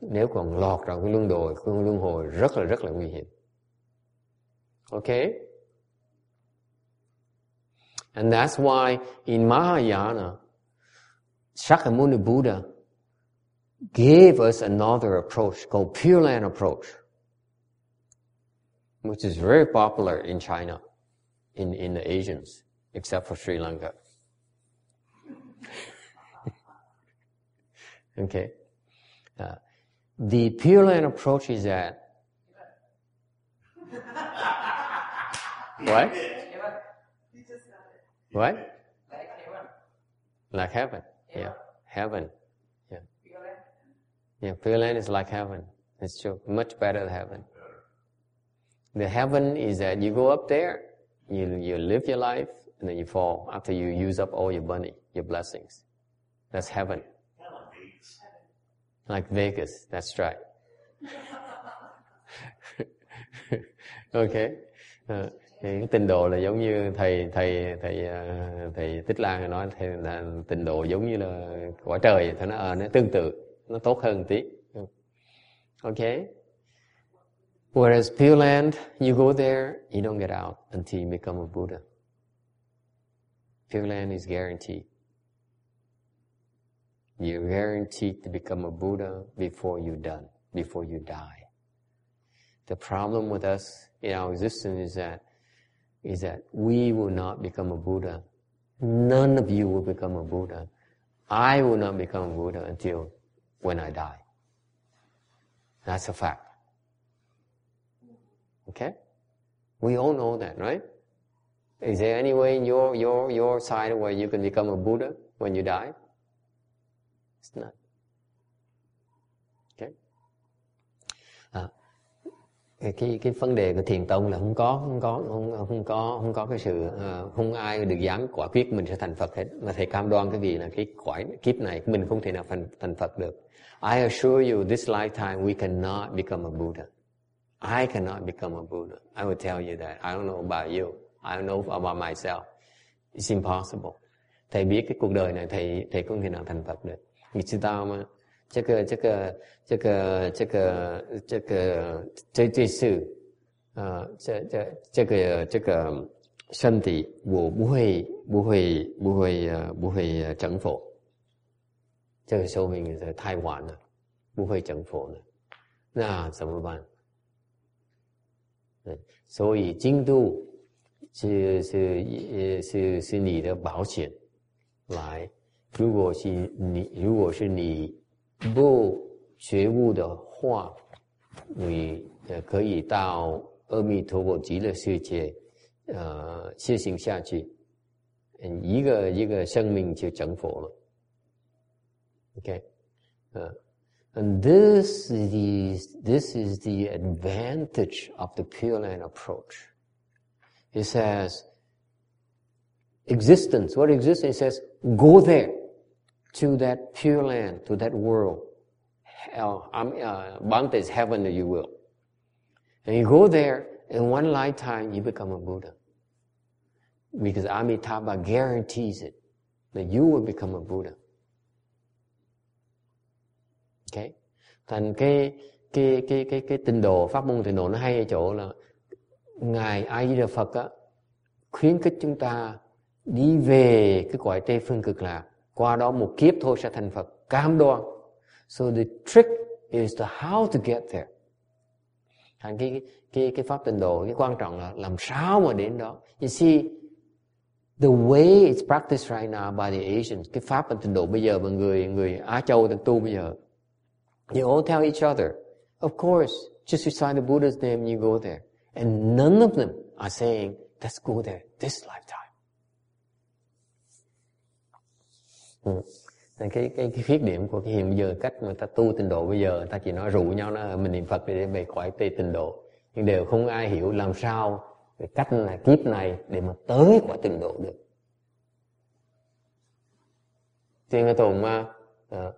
Nếu còn lọt vào cái luân đồi cái luân hồi rất là rất là nguy hiểm. Okay and that's why in Mahayana Shakyamuni Buddha gave us another approach called Pure Land approach, which is very popular in China, in, in the Asians, except for Sri Lanka. okay. Uh, the Pure Land approach is that what? What? Like heaven. Yeah. Heaven. Yeah. Yeah. Pure land is like heaven. It's true. Much better than heaven. The heaven is that you go up there, you, you live your life, and then you fall after you use up all your money, your blessings. That's heaven. Like Vegas. That's right. okay. Uh, thì cái tinh độ là giống như thầy thầy thầy ờ, thầy tích lan nói thầy là tinh độ giống như là quả trời thì nó à, ờ, nó tương tự nó tốt hơn một tí ừ. okay whereas pure land you go there you don't get out until you become a buddha pure land is guaranteed you're guaranteed to become a buddha before you're done before you die the problem with us in our existence is that is that we will not become a Buddha. None of you will become a Buddha. I will not become a Buddha until when I die. That's a fact. Okay? We all know that, right? Is there any way in your, your, your side where you can become a Buddha when you die? It's not. À, cái cái vấn đề của thiền tông là không có không có không, không có không có cái sự uh, không ai được dám quả quyết mình sẽ thành Phật hết mà thầy cam đoan cái gì là cái quả kiếp này mình không thể nào thành thành Phật được I assure you this lifetime we cannot become a Buddha I cannot become a Buddha I will tell you that I don't know about you I don't know about myself it's impossible thầy biết cái cuộc đời này thầy thầy không thể nào thành Phật được 你知道吗？这个这个这个这个这个这这是呃这这这个这个身体我不会不会不会呃不会成佛，这个寿命是太晚了，不会成佛了，那怎么办？ 嗯，所以京都是是是是你的保险，来，如果是你如果是你。不觉悟的话，你呃可以到阿弥陀佛极乐世界，呃修行下去，嗯，一个一个生命就成佛了。OK，呃，and this is this is the advantage of the Pure Land approach. It says existence. What exists? It says go there to that pure land, to that world. Hell, um, uh, Bhante is heaven, if you will. And you go there, in one lifetime, you become a Buddha. Because Amitabha guarantees it, that you will become a Buddha. Okay? Thành cái, cái, cái, cái, cái tinh đồ, pháp môn tịnh độ nó hay ở chỗ là Ngài A Di Đà Phật á, khuyến khích chúng ta đi về cái cõi Tây Phương Cực Lạc. Qua đó một kiếp thôi sẽ thành Phật. Cam đoan. So the trick is to how to get there. Thành cái cái cái pháp tịnh độ cái quan trọng là làm sao mà đến đó. You see the way it's practiced right now by the Asians cái pháp tịnh độ bây giờ mà người người Á Châu đang tu bây giờ you all tell each other of course just recite the Buddha's name you go there. And none of them are saying let's go there this lifetime. Ừ. cái cái cái khuyết điểm của cái hiện bây giờ cách mà ta tu tình độ bây giờ người ta chỉ nói rủ nhau nó mình niệm phật để về khỏi tây tình độ. Nhưng đều không ai hiểu làm sao cái cách là kiếp này để mà tới quả tình độ được. Thì người tùng mà uh, ờ,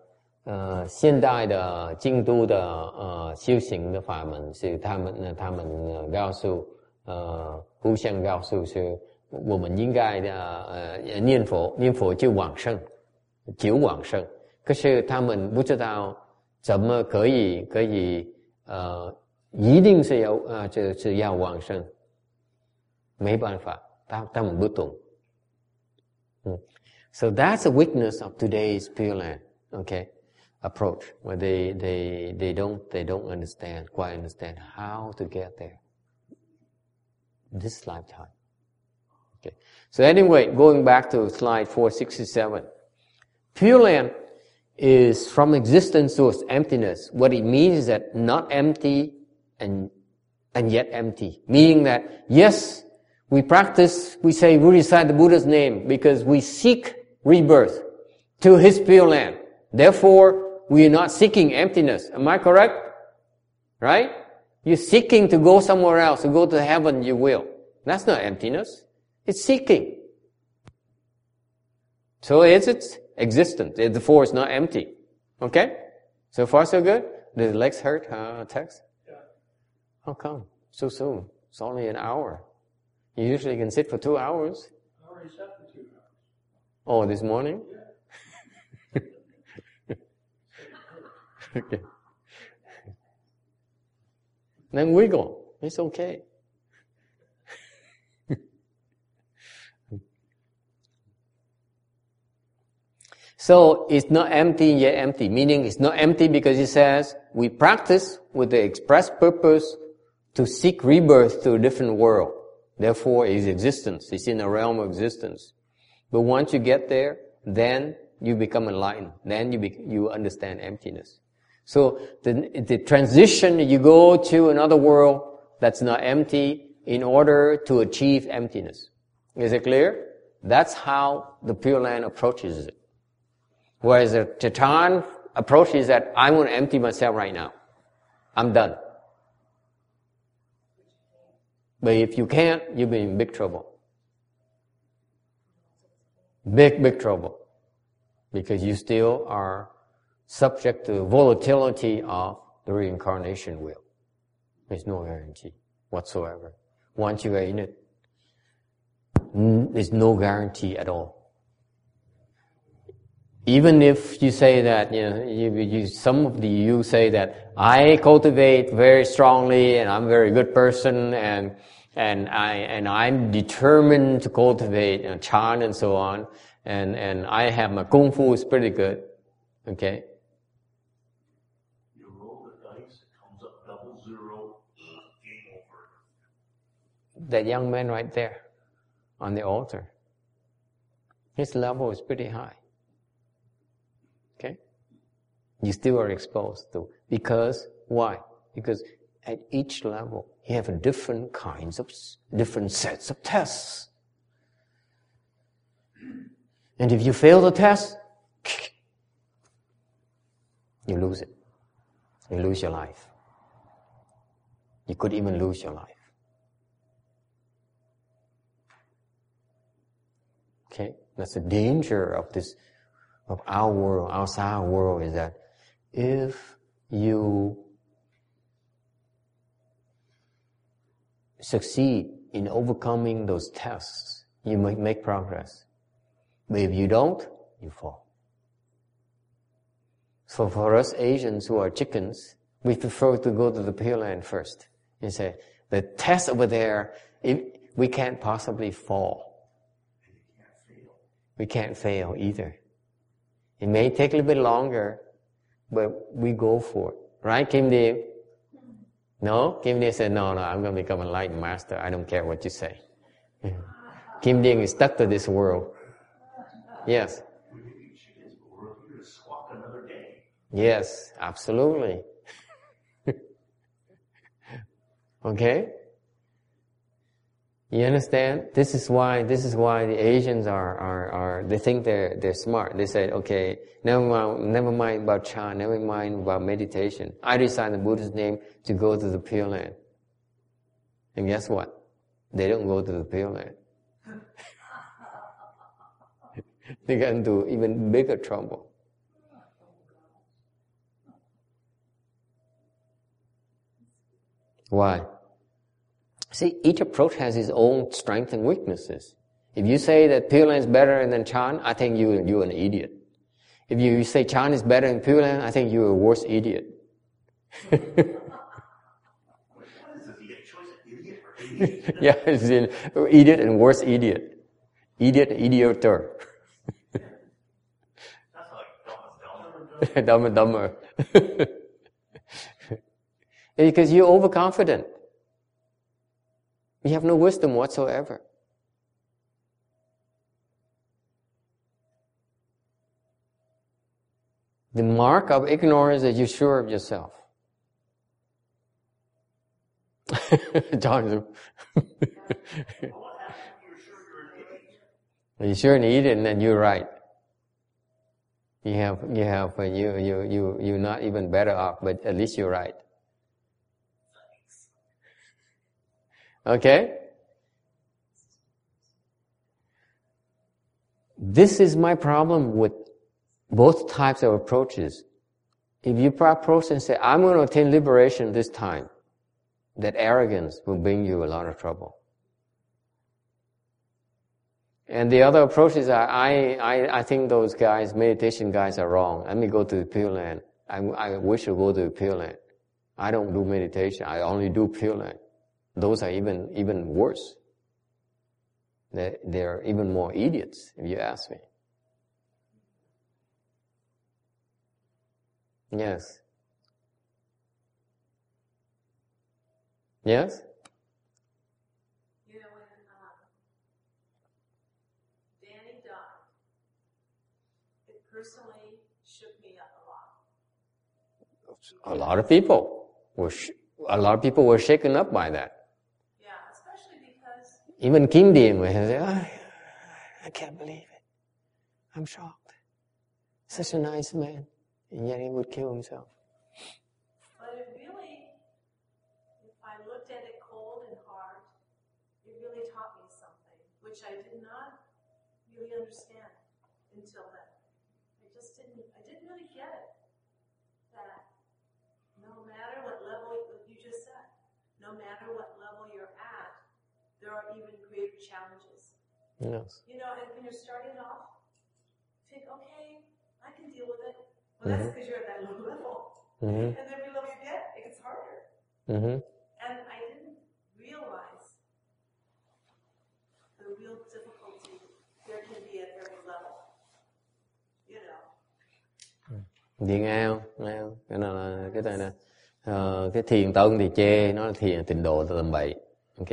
呃现代的京都的呃修行的法门是他们呢，他们呢告诉呃互相告诉是我们应该的呃念佛念佛就往生。九往生可是他们不知道怎么可以可以呃，一定是要啊，这是要往生，没办法，他他们不懂。嗯，so that's a weakness of today's Pure Land, okay, approach where they they they don't they don't understand quite understand how to get there. This lifetime. Okay. So anyway, going back to slide 467. Pure Land is from existence source emptiness. What it means is that not empty and, and yet empty. Meaning that, yes, we practice, we say, we recite the Buddha's name because we seek rebirth to his pure land. Therefore, we are not seeking emptiness. Am I correct? Right? You're seeking to go somewhere else, to go to heaven, you will. That's not emptiness. It's seeking. So it's its existence. Therefore, it's not empty. Okay? So far, so good? Did the legs hurt, uh, Tex? Yeah. How come? So soon. It's only an hour. You usually can sit for two hours. I already sat for two hours. Oh, this morning? Okay. Then wiggle. It's okay. So it's not empty yet empty, meaning it's not empty because it says we practice with the express purpose to seek rebirth to a different world. Therefore, its existence It's in the realm of existence. But once you get there, then you become enlightened. Then you be, you understand emptiness. So the, the transition, you go to another world that's not empty in order to achieve emptiness. Is it clear? That's how the Pure Land approaches it. Whereas the Titan approach is that I'm going to empty myself right now. I'm done. But if you can't, you'll be in big trouble. Big, big trouble. Because you still are subject to volatility of the reincarnation wheel. There's no guarantee whatsoever. Once you are in it, there's no guarantee at all even if you say that, you know, you, you, some of the you say that I cultivate very strongly and I'm a very good person and and I and I'm determined to cultivate you know, chan and so on, and and I have my kung fu is pretty good, okay. You roll the dice, it comes up double zero, game over. That young man right there, on the altar, his level is pretty high Okay? you still are exposed to. Because, why? Because at each level, you have different kinds of, different sets of tests. And if you fail the test, you lose it. You lose your life. You could even lose your life. Okay? That's the danger of this, of our world, outside world is that if you succeed in overcoming those tests, you might make progress. But if you don't, you fall. So for us Asians who are chickens, we prefer to go to the Pure Land first and say, the test over there, we can't possibly fall. We can't fail either. It may take a little bit longer, but we go for it. Right, Kim Dean? No? Kim Dean said, no, no, I'm going to become a light master. I don't care what you say. Kim Dean is stuck to this world. Yes. Yes, absolutely. okay? You understand? This is why, this is why the Asians are, are, are, they think they're, they're smart. They say, okay, never mind, never mind about Chan, never mind about meditation. I recite the Buddha's name to go to the Pure Land. And guess what? They don't go to the Pure Land. they get into even bigger trouble. Why? See, each approach has its own strengths and weaknesses. If you say that Pure Land is better than Chan, I think you, you're an idiot. If you say China is better than Pure Land, I think you're a worse idiot. Yeah, it's in, idiot and worse idiot. Idiot, idioter. Dumber, dumber. because you're overconfident. You have no wisdom whatsoever. The mark of ignorance is you're sure of yourself. John, you're sure an idiot, and then you're right. You have, you have, you, you, you, you're not even better off, but at least you're right. Okay? This is my problem with both types of approaches. If you approach and say, I'm going to attain liberation this time, that arrogance will bring you a lot of trouble. And the other approach is, I, I, I think those guys, meditation guys are wrong. Let me go to the Pure Land. I, I wish to go to the Pure Land. I don't do meditation. I only do Pure Land. Those are even, even worse. They're, they're even more idiots, if you ask me. Yes. Yes? You know, when uh, Danny died, it personally shook me up a lot. A lot of people were, sh- a lot of people were shaken up by that. Even Kim Dean was say, I, I can't believe it. I'm shocked. Such a nice man. And yet he would kill himself. But it really, if I looked at it cold and hard, it really taught me something, which I did not really understand until then. I just didn't, I didn't really get it. That no matter what level, you just said, no matter what level there are even greater challenges. Yes. You know, and when you're starting off, think, okay, I can deal with it. Well, that's because you're at that low level. hmm And every level you get, it gets harder. hmm And I didn't realize the real difficulty there can be at every level. You know. Không? Nghe không? Cái nào là cái này nè. Ờ, cái thiền tân thì chê nó là thiền tịnh độ tầm bậy. Ok.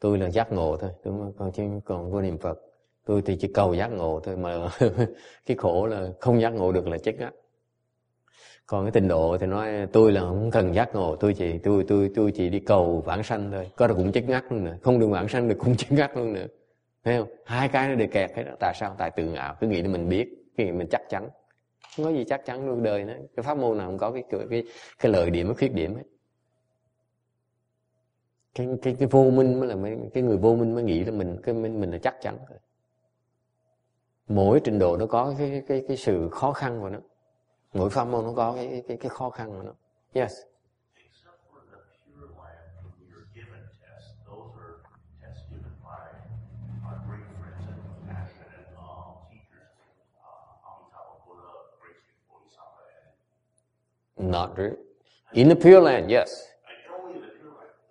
Tôi là giác ngộ thôi, đúng không? Còn chứ còn vô niệm Phật. Tôi thì chỉ cầu giác ngộ thôi mà cái khổ là không giác ngộ được là chết á. Còn cái tình độ thì nói tôi là không cần giác ngộ, tôi chỉ tôi tôi tôi chỉ đi cầu vãng sanh thôi. Có là cũng chết ngắt luôn nữa, không được vãng sanh được cũng chết ngắt luôn nữa. Thấy không? Hai cái nó đều kẹt hết. đó. Tại sao? Tại tự ngạo, cứ nghĩ là mình biết, cái nghĩ mình chắc chắn. Không có gì chắc chắn luôn đời nữa. Cái pháp môn nào không có cái cái cái, cái lợi điểm, cái khuyết điểm hết. Cái cái cái vô minh mới là mới, cái người vô minh mới nghĩ là mình cái mình, mình là chắc chắn rồi. Mỗi trình độ nó có cái cái cái sự khó khăn của nó. Mỗi pháp môn nó có cái cái cái khó khăn của nó. Yes. Not true. In the Pure Land, yes.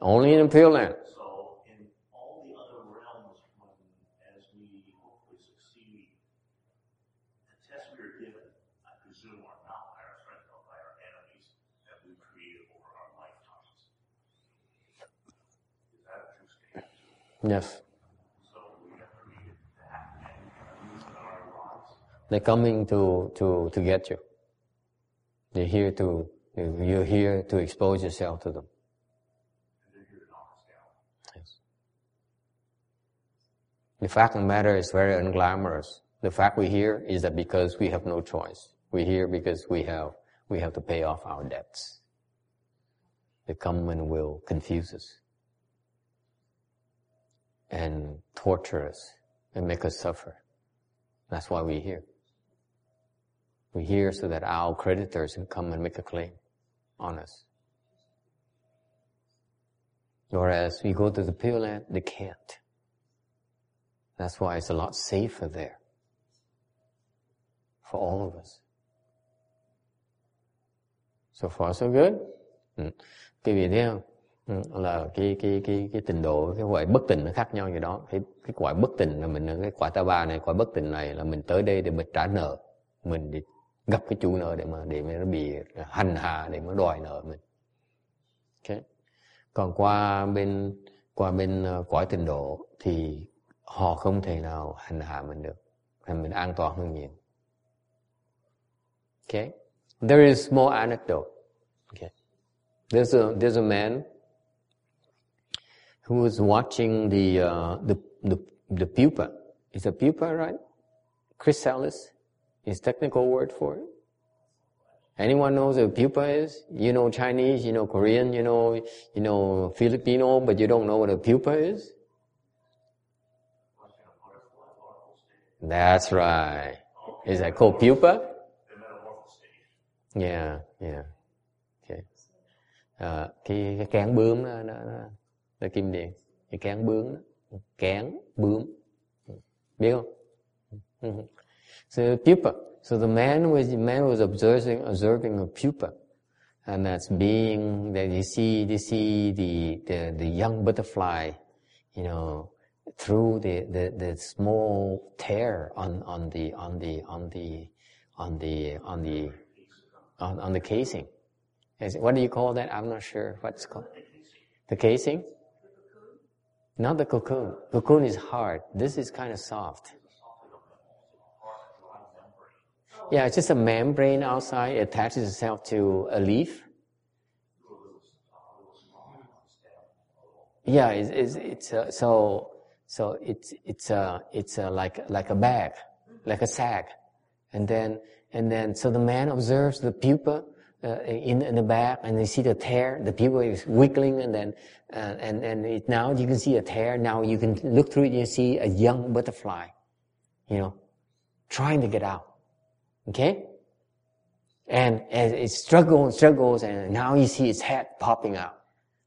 Only in the Pure Land. So in all the other realms, when as we hopefully succeed, the tests we are given, I presume, are not by our friends, but by our enemies that we created over our lifetimes. Is that a true statement? Yes. So we have created that and used in our lives. They're coming to to to get you. They're here to you're here to expose yourself to them. And they're here to knock us down. Yes. The fact of the matter is very unglamorous. The fact we're here is that because we have no choice. We're here because we have we have to pay off our debts. The common will confuse us and torture us and make us suffer. That's why we're here. We're here so that our creditors can come and make a claim on us. Whereas we go to the Pure Land, they can't. That's why it's a lot safer there. for all of us. So far so good. Ừ. Cái vị thấy không? Ừ. Là cái cái cái cái trình độ cái quả bất tình nó khác nhau như đó. Cái cái quả bất tình là mình cái quả ta ba này, quả bất tình này là mình tới đây để mình trả nợ, mình đi gặp cái chủ nợ để mà để mà nó bị hành hạ để mà đòi nợ mình. Okay. Còn qua bên qua bên ờ, uh, cõi tình độ thì họ không thể nào hành hạ mình được, thành mình an toàn hơn nhiều. Okay. There is more anecdote. Okay. There's a there's a man who was watching the uh, the the the pupa. Is a pupa right? Chrysalis is technical word for it. Anyone knows what a pupa is? You know Chinese, you know Korean, you know you know Filipino, but you don't know what a pupa is. That's right. Is that called pupa? Yeah, yeah. Okay. À, cái cái cán bướm đó, đó, đó là kim điện, cái cán bướm đó. cán bướm, biết không? So pupa. So the man was the man was observing observing a pupa, and that's being that you see you see the the, the young butterfly, you know, through the, the, the small tear on on the on the on the on the on the on, on the casing. Is, what do you call that? I'm not sure what's called. The casing? Not the cocoon. Cocoon is hard. This is kind of soft. Yeah, it's just a membrane outside. It attaches itself to a leaf. Yeah, it's, it's, it's uh, so so it's it's uh, it's uh, like like a bag, like a sack, and then and then so the man observes the pupa uh, in, in the bag, and they see the tear. The pupa is wiggling, and then uh, and and it, now you can see a tear. Now you can look through it. and You see a young butterfly, you know, trying to get out. Okay? And as it struggles, struggles, and now you see its head popping out.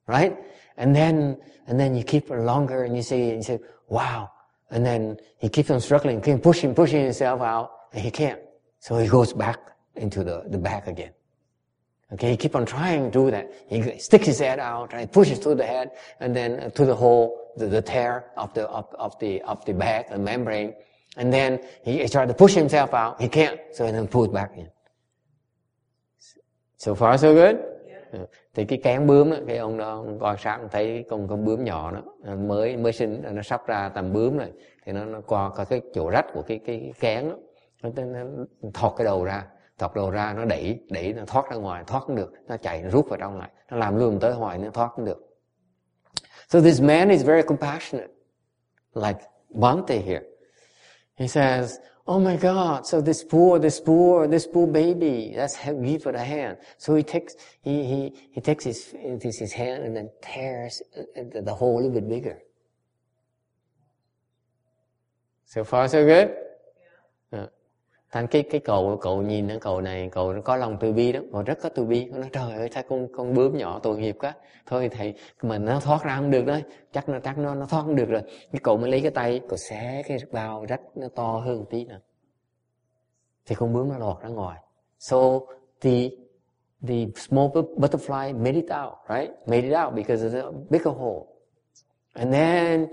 Right? And then, and then you keep it longer and you say, you say, wow. And then he keeps on struggling, keep pushing, pushing himself out, and he can't. So he goes back into the, the back again. Okay, he keep on trying to do that. He sticks his head out, right? Pushes through the head, and then uh, to the hole, the, the tear of the, of, of the, of the back, the membrane. And then he, he tried to push himself out. He can't. So he then pulls back in. So far so good? Ừ. Thì cái cán bướm đó, cái ông đó ông coi sát thấy con con bướm nhỏ đó à, mới mới sinh à, nó sắp ra tầm bướm rồi. Thì nó nó qua cái, cái chỗ rách của cái cái, cái đó. Nó, nó, nó thọt cái đầu ra thọt đầu ra nó đẩy đẩy nó thoát ra ngoài thoát không được. Nó chạy nó rút vào trong lại. Nó làm luôn tới hoài nó thoát không được. So this man is very compassionate like Bante here. He says, Oh my God, so this poor, this poor, this poor baby, let's give it a hand. So he takes, he, he, he takes his, his hand and then tears uh, uh, the hole a little bit bigger. So far so good? Thành cái cái cậu cậu nhìn nó cậu này cậu có lòng từ bi đó, cậu rất có từ bi. Nó nói trời ơi thấy con con bướm nhỏ tội nghiệp quá. Thôi thầy mình nó thoát ra không được đấy, chắc nó chắc nó nó thoát không được rồi. Cái cậu mới lấy cái tay, cậu xé cái bao rách nó to hơn một tí nữa. Thì con bướm nó lọt ra ngoài. So the the small butterfly made it out, right? Made it out because of the bigger hole. And then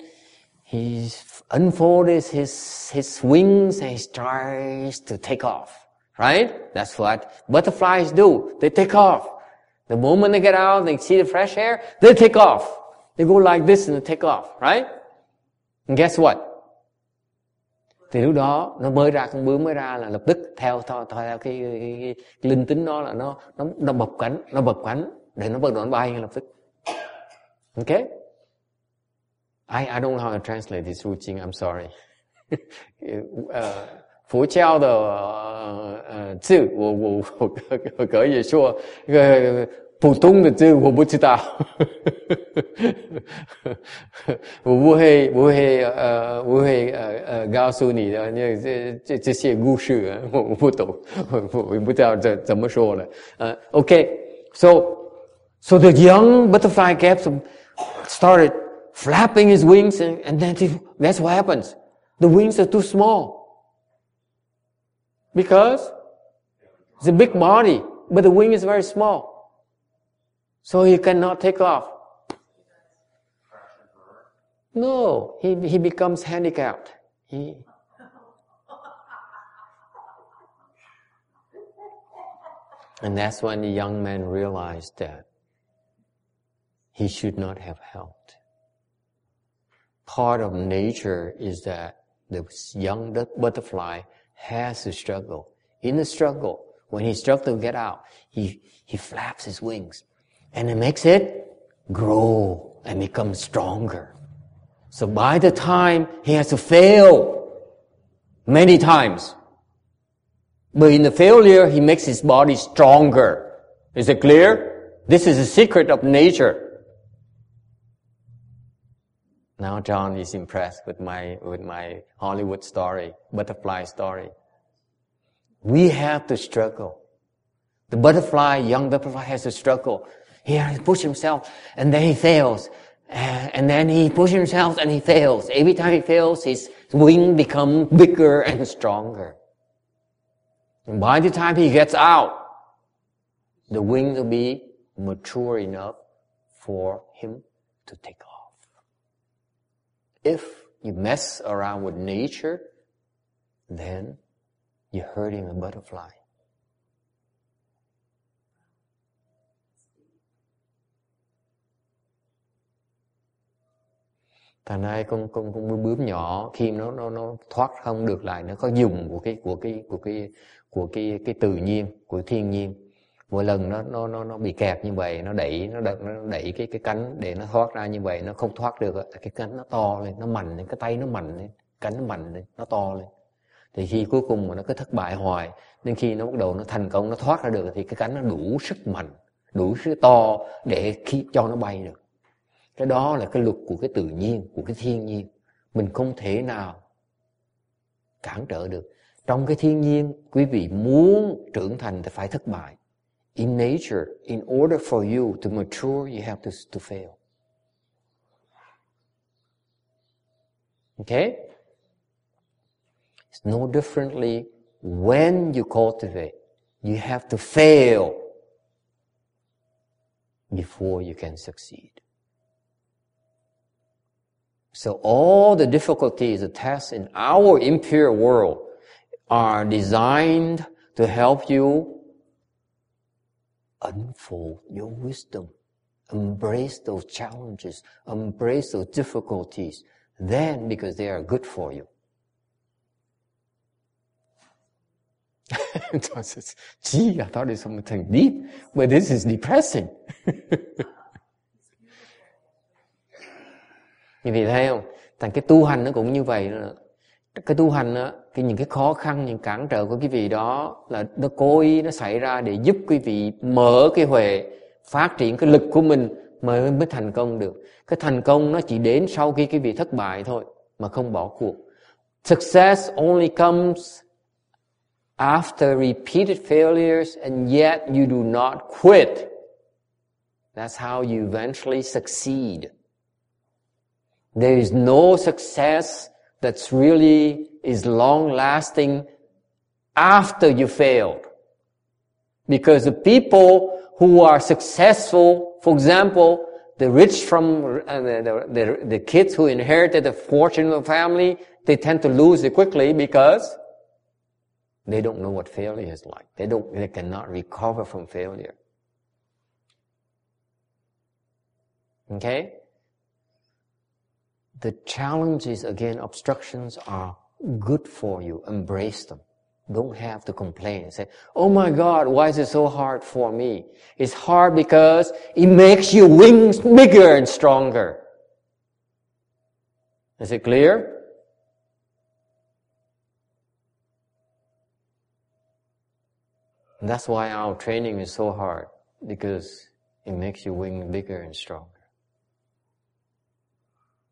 he unfolds his, his wings and he tries to take off. Right? That's what butterflies do. They take off. The moment they get out, they see the fresh air, they take off. They go like this and they take off. Right? And guess what? Thì lúc đó nó mới ra con bướm mới ra là lập tức theo theo, theo cái, cái, cái, cái linh tính đó là nó nó nó bập cánh nó bập cánh để nó bắt đầu nó bay ngay lập tức. Okay? I, I don't know how to translate this routine. I'm sorry. 呃，佛教的呃呃字，我我我我可以说，那个普通的字我不知道，我不会不会呃不会呃呃告诉你的那这这这些故事啊，我我不懂，我我不知道怎怎么说了。呃，OK，so so the young butterfly kept started flapping his wings, and, and then that's what happens. The wings are too small. Because it's a big body, but the wing is very small. So he cannot take off. No, he, he becomes handicapped. He, and that's when the young man realized that he should not have helped. Part of nature is that the young butterfly has to struggle. In the struggle, when he struggles to get out, he, he flaps his wings and it makes it grow and become stronger. So by the time he has to fail many times, but in the failure, he makes his body stronger. Is it clear? This is a secret of nature. Now John is impressed with my, with my Hollywood story, butterfly story. We have to struggle. The butterfly, young butterfly has to struggle. He has to push himself and then he fails. Uh, and then he pushes himself and he fails. Every time he fails, his wing becomes bigger and stronger. And by the time he gets out, the wing will be mature enough for him to take off. If you mess around with nature, then you're hurting a butterfly. thành ra con con con bướm nhỏ khi nó nó nó thoát không được lại nó có dùng của cái của cái của cái của cái cái tự nhiên của thiên nhiên mỗi lần nó nó nó nó bị kẹt như vậy nó đẩy nó đẩy, nó đẩy cái cái cánh để nó thoát ra như vậy nó không thoát được cái cánh nó to lên nó mạnh lên cái tay nó mạnh lên cánh nó mạnh lên nó to lên. Thì khi cuối cùng mà nó cứ thất bại hoài nên khi nó bắt đầu nó thành công nó thoát ra được thì cái cánh nó đủ sức mạnh đủ sức to để khi cho nó bay được. Cái đó là cái luật của cái tự nhiên của cái thiên nhiên. Mình không thể nào cản trở được. Trong cái thiên nhiên quý vị muốn trưởng thành thì phải thất bại. In nature in order for you to mature you have to to fail. Okay? It's no differently when you cultivate. You have to fail before you can succeed. So all the difficulties, the tests in our impure world are designed to help you unfold your wisdom, embrace those challenges, embrace those difficulties, then because they are good for you. gee, I thought it was something deep, but this is depressing. Như vậy thấy không? Thành cái tu hành nó cũng như vậy nữa. Cái tu hành á, cái những cái khó khăn, những cản trở của quý vị đó là nó cố ý nó xảy ra để giúp quý vị mở cái huệ, phát triển cái lực của mình mới mới thành công được. Cái thành công nó chỉ đến sau khi quý vị thất bại thôi mà không bỏ cuộc. Success only comes after repeated failures and yet you do not quit. That's how you eventually succeed. There is no success that's really is long lasting after you failed. Because the people who are successful, for example, the rich from uh, the, the, the, kids who inherited the fortune of the family, they tend to lose it quickly because they don't know what failure is like. They don't, they cannot recover from failure. Okay? The challenges, again, obstructions are good for you. Embrace them. Don't have to complain and say, Oh my God, why is it so hard for me? It's hard because it makes your wings bigger and stronger. Is it clear? And that's why our training is so hard because it makes your wing bigger and stronger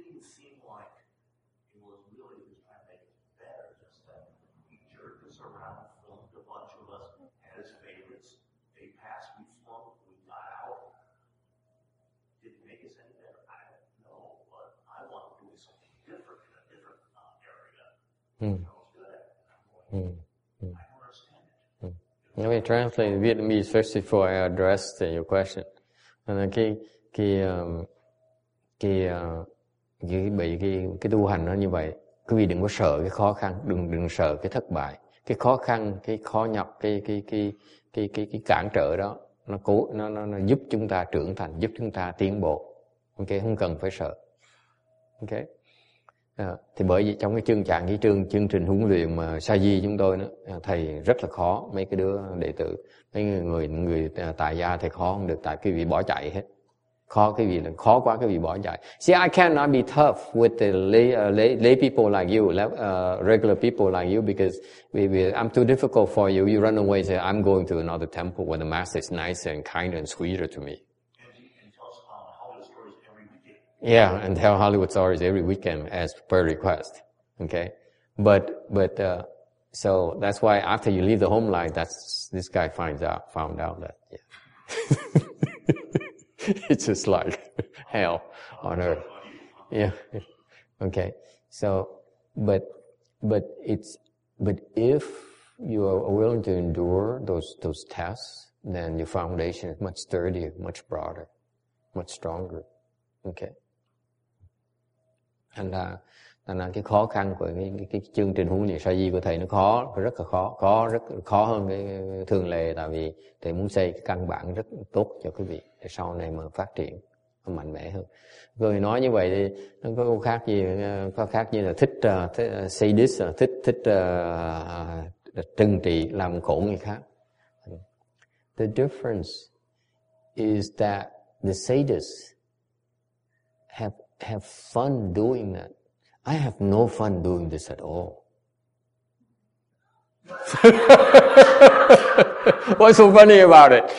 didn't even seem like it was really he was trying to make it better, just that he jerked us around, filmed a bunch of us, had his favorites. They passed, we flunked, we got out. Did it make us any better? I don't know, but I want to do something different in a different uh, area. Hmm. Mm. Mm. Let me translate Vietnamese first before I address your question. And then, key, key, um, key, uh, vì bị cái cái tu hành nó như vậy. Quý vị đừng có sợ cái khó khăn, đừng đừng sợ cái thất bại, cái khó khăn, cái khó nhọc, cái cái cái cái cái cái cản trở đó nó cố nó nó, nó giúp chúng ta trưởng thành, giúp chúng ta tiến bộ. Ok, không cần phải sợ. Ok. À, thì bởi vì trong cái chương trạng cái chương chương trình huấn luyện mà sa di chúng tôi đó à, thầy rất là khó mấy cái đứa đệ tử mấy người người người tại gia thầy khó không được tại cái vị bỏ chạy hết khó cái vị là khó quá cái vị bỏ chạy see I cannot be tough with the lay, uh, lay, lay people like you uh, regular people like you because we, we, I'm too difficult for you you run away say I'm going to another temple where the master is nicer and kinder and sweeter to me. Yeah, and tell Hollywood stories every weekend as per request. Okay, but but uh, so that's why after you leave the home life, that's this guy finds out found out that yeah, it's just like hell on earth. Yeah. Okay. So, but but it's but if you are willing to endure those those tests, then your foundation is much sturdier, much broader, much stronger. Okay. And, ra thành ra cái khó khăn của cái, cái, cái chương trình huấn luyện sa di của thầy nó khó rất là khó khó rất khó hơn cái thường lệ tại vì thầy muốn xây cái căn bản rất tốt cho quý vị để sau này mà phát triển mạnh mẽ hơn người nói như vậy thì nó có khác gì có khác như là thích, uh, thích ờ, uh, sadist uh, ờ, thích thích uh, trừng trị làm khổ người khác the difference is that the sadists have have fun doing that. I have no fun doing this at all. What's so funny about it?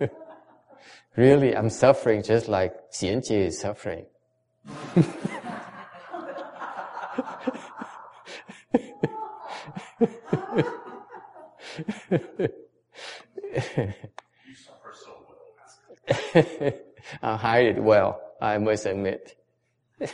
really, I'm suffering just like Xianjie is suffering. uh, well. I hide it well, I must admit.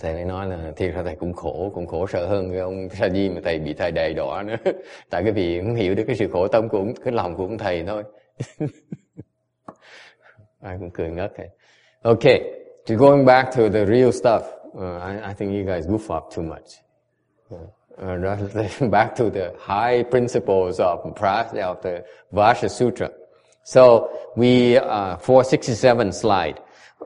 thầy lại nói là thiệt ra thầy cũng khổ cũng khổ sợ hơn cái ông sa di mà thầy bị thầy đầy đỏ nữa. Tại cái vì không hiểu được cái sự khổ tâm của ông, cái lòng của ông thầy thôi. Ai cũng cười ngất thầy. Okay to going back to the real stuff. Uh, I, I think you guys goof up too much. Uh, back to the high principles of practice of the Vajra Sutra. So we, uh, 467 slide,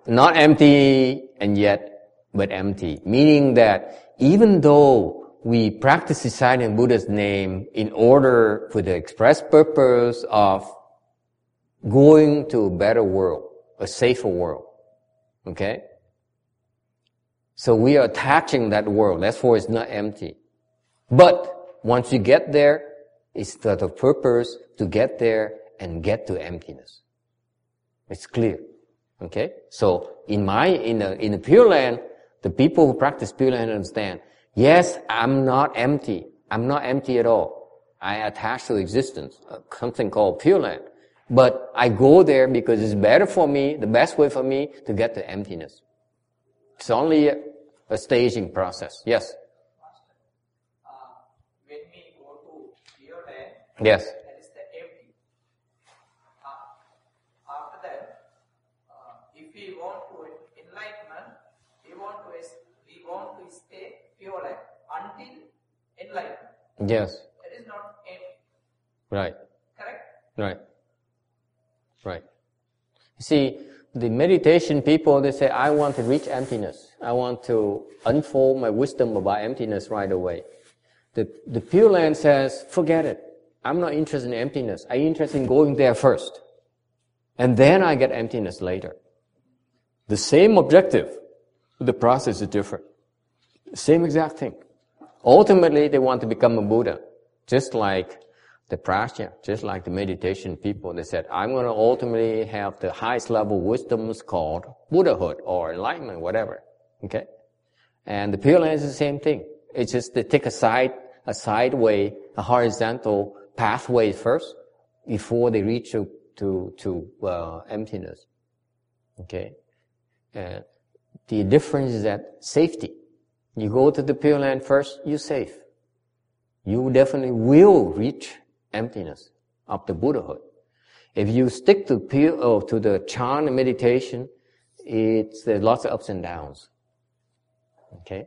not empty and yet, but empty, meaning that even though we practice in Buddha's name in order for the express purpose of going to a better world, a safer world, okay? So we are attaching that world. Therefore, it's not empty. But once you get there, it's for the purpose to get there and get to emptiness. It's clear. Okay? So in my, in the, in the Pure Land, the people who practice Pure Land understand, yes, I'm not empty. I'm not empty at all. I attach to existence, uh, something called Pure Land. But I go there because it's better for me, the best way for me to get to emptiness. It's only a staging process. Yes? uh, when we go to pure land, Yes. that is the empty. Uh, after that, uh, if we want to enlightenment, we want to we want to stay pure land until enlightenment. Yes. That is not empty. Right. Correct? Right. Right. You see, the meditation people, they say, I want to reach emptiness. I want to unfold my wisdom about emptiness right away. The, the Pure Land says, forget it. I'm not interested in emptiness. I'm interested in going there first. And then I get emptiness later. The same objective. The process is different. Same exact thing. Ultimately, they want to become a Buddha. Just like the prajna, just like the meditation people, they said, I'm going to ultimately have the highest level wisdoms called Buddhahood or enlightenment, whatever. Okay? And the Pure Land is the same thing. It's just they take a side, a side way, a horizontal pathway first before they reach to to to uh, emptiness. Okay, and the difference is that safety. You go to the Pure Land first, you're safe. You definitely will reach emptiness of the Buddhahood. If you stick to pure, oh, to the chan meditation, it's there's lots of ups and downs. Okay,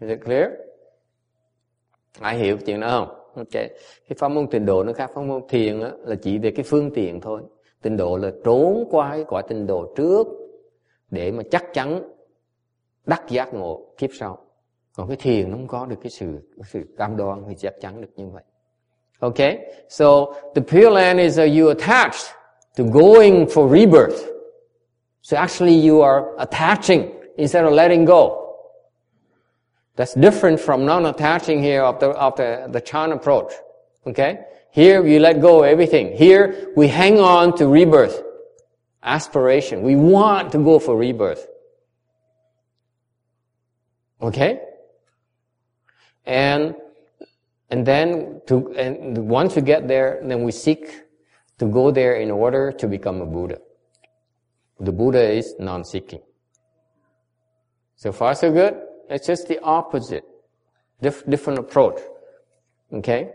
is it clear? I chuyện đó không? Ok. Cái pháp môn tịnh độ nó khác pháp môn thiền á, là chỉ về cái phương tiện thôi. Tịnh độ là trốn qua cái quả tịnh độ trước để mà chắc chắn đắc giác ngộ kiếp sau. Còn cái thiền nó không có được cái sự cái sự cam đoan thì chắc chắn được như vậy. Okay? So the Pure Land is that you attached to going for rebirth. So actually you are attaching instead of letting go. That's different from non-attaching here of the, of the, the Chan approach. Okay? Here we let go of everything. Here we hang on to rebirth. Aspiration. We want to go for rebirth. Okay? And, and then to, and once we get there, then we seek to go there in order to become a Buddha. The Buddha is non-seeking. So far so good? It's just the opposite. Dif- different approach. Okay?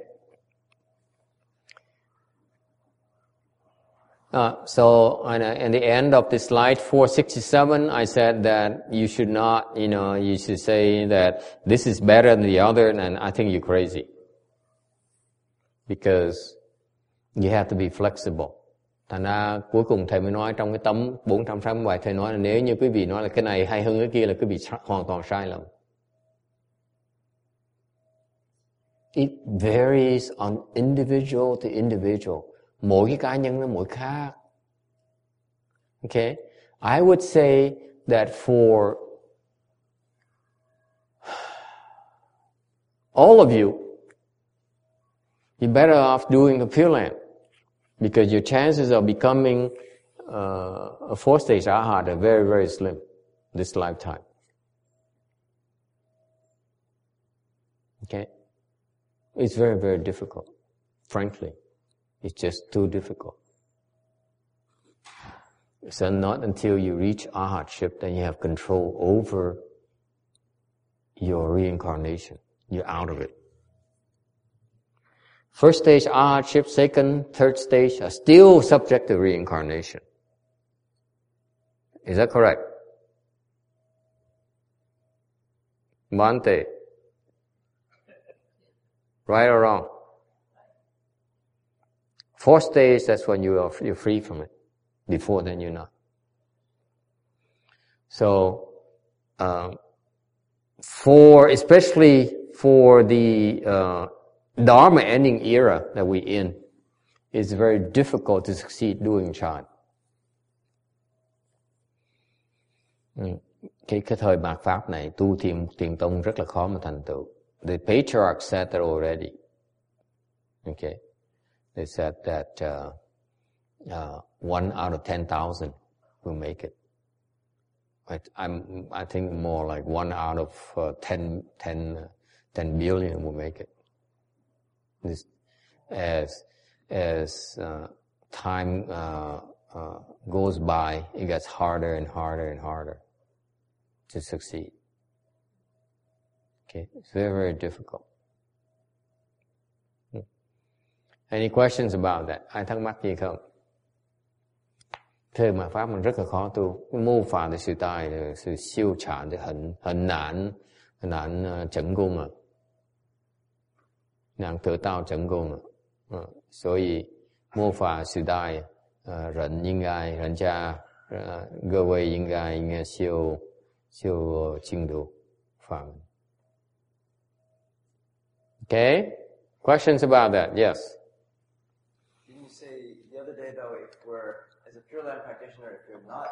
Uh, so, in, in the end of the slide 467, I said that you should not, you know, you should say that this is better than the other, and I think you're crazy. Because you have to be flexible. Thành ra cuối cùng thầy mới nói trong cái tấm 460 thầy nói là nếu như quý vị nói là cái này hay hơn cái kia là quý vị hoàn toàn sai lầm. It varies on individual to individual. Mỗi cái cá nhân nó mỗi khác. Okay? I would say that for all of you, you're better off doing the Pure Land because your chances of becoming uh, a fourth stage arhat are very, very slim this lifetime. Okay? It's very, very difficult. Frankly. It's just too difficult. So not until you reach arhatship that you have control over your reincarnation. You're out of it. First stage arhatship, second, third stage are still subject to reincarnation. Is that correct? Bhante. Right or wrong? Fourth stage, that's when you are you're free from it. Before then, you're not. So, um, for especially for the uh, Dharma ending era that we're in, it's very difficult to succeed doing chan. Ừ. Cái cái thời mạt pháp này tu thiền tiền tông rất là khó mà thành tựu. The patriarch said that already. Okay, they said that uh, uh, one out of ten thousand will make it. But I'm I think more like one out of uh, 10, 10, 10 billion will make it this, as as uh, time uh, uh, goes by, it gets harder and harder and harder to succeed. Okay, it's very very difficult. Hmm. Any questions about that? Ai thắc mắc gì không? Thưa mà pháp mình rất là khó tu, mô phàm thì sự tài, sự siêu trả thì hẳn hẳn nạn, hẳn nạn chẩn cô mà. 能得到成功了，嗯，所以末法时代，呃，人应该，人家，呃，各位应该应该修修净土法门。Okay, questions about that? Yes. Didn't you say the other day though, if we're as a Pure Land practitioner, if you're not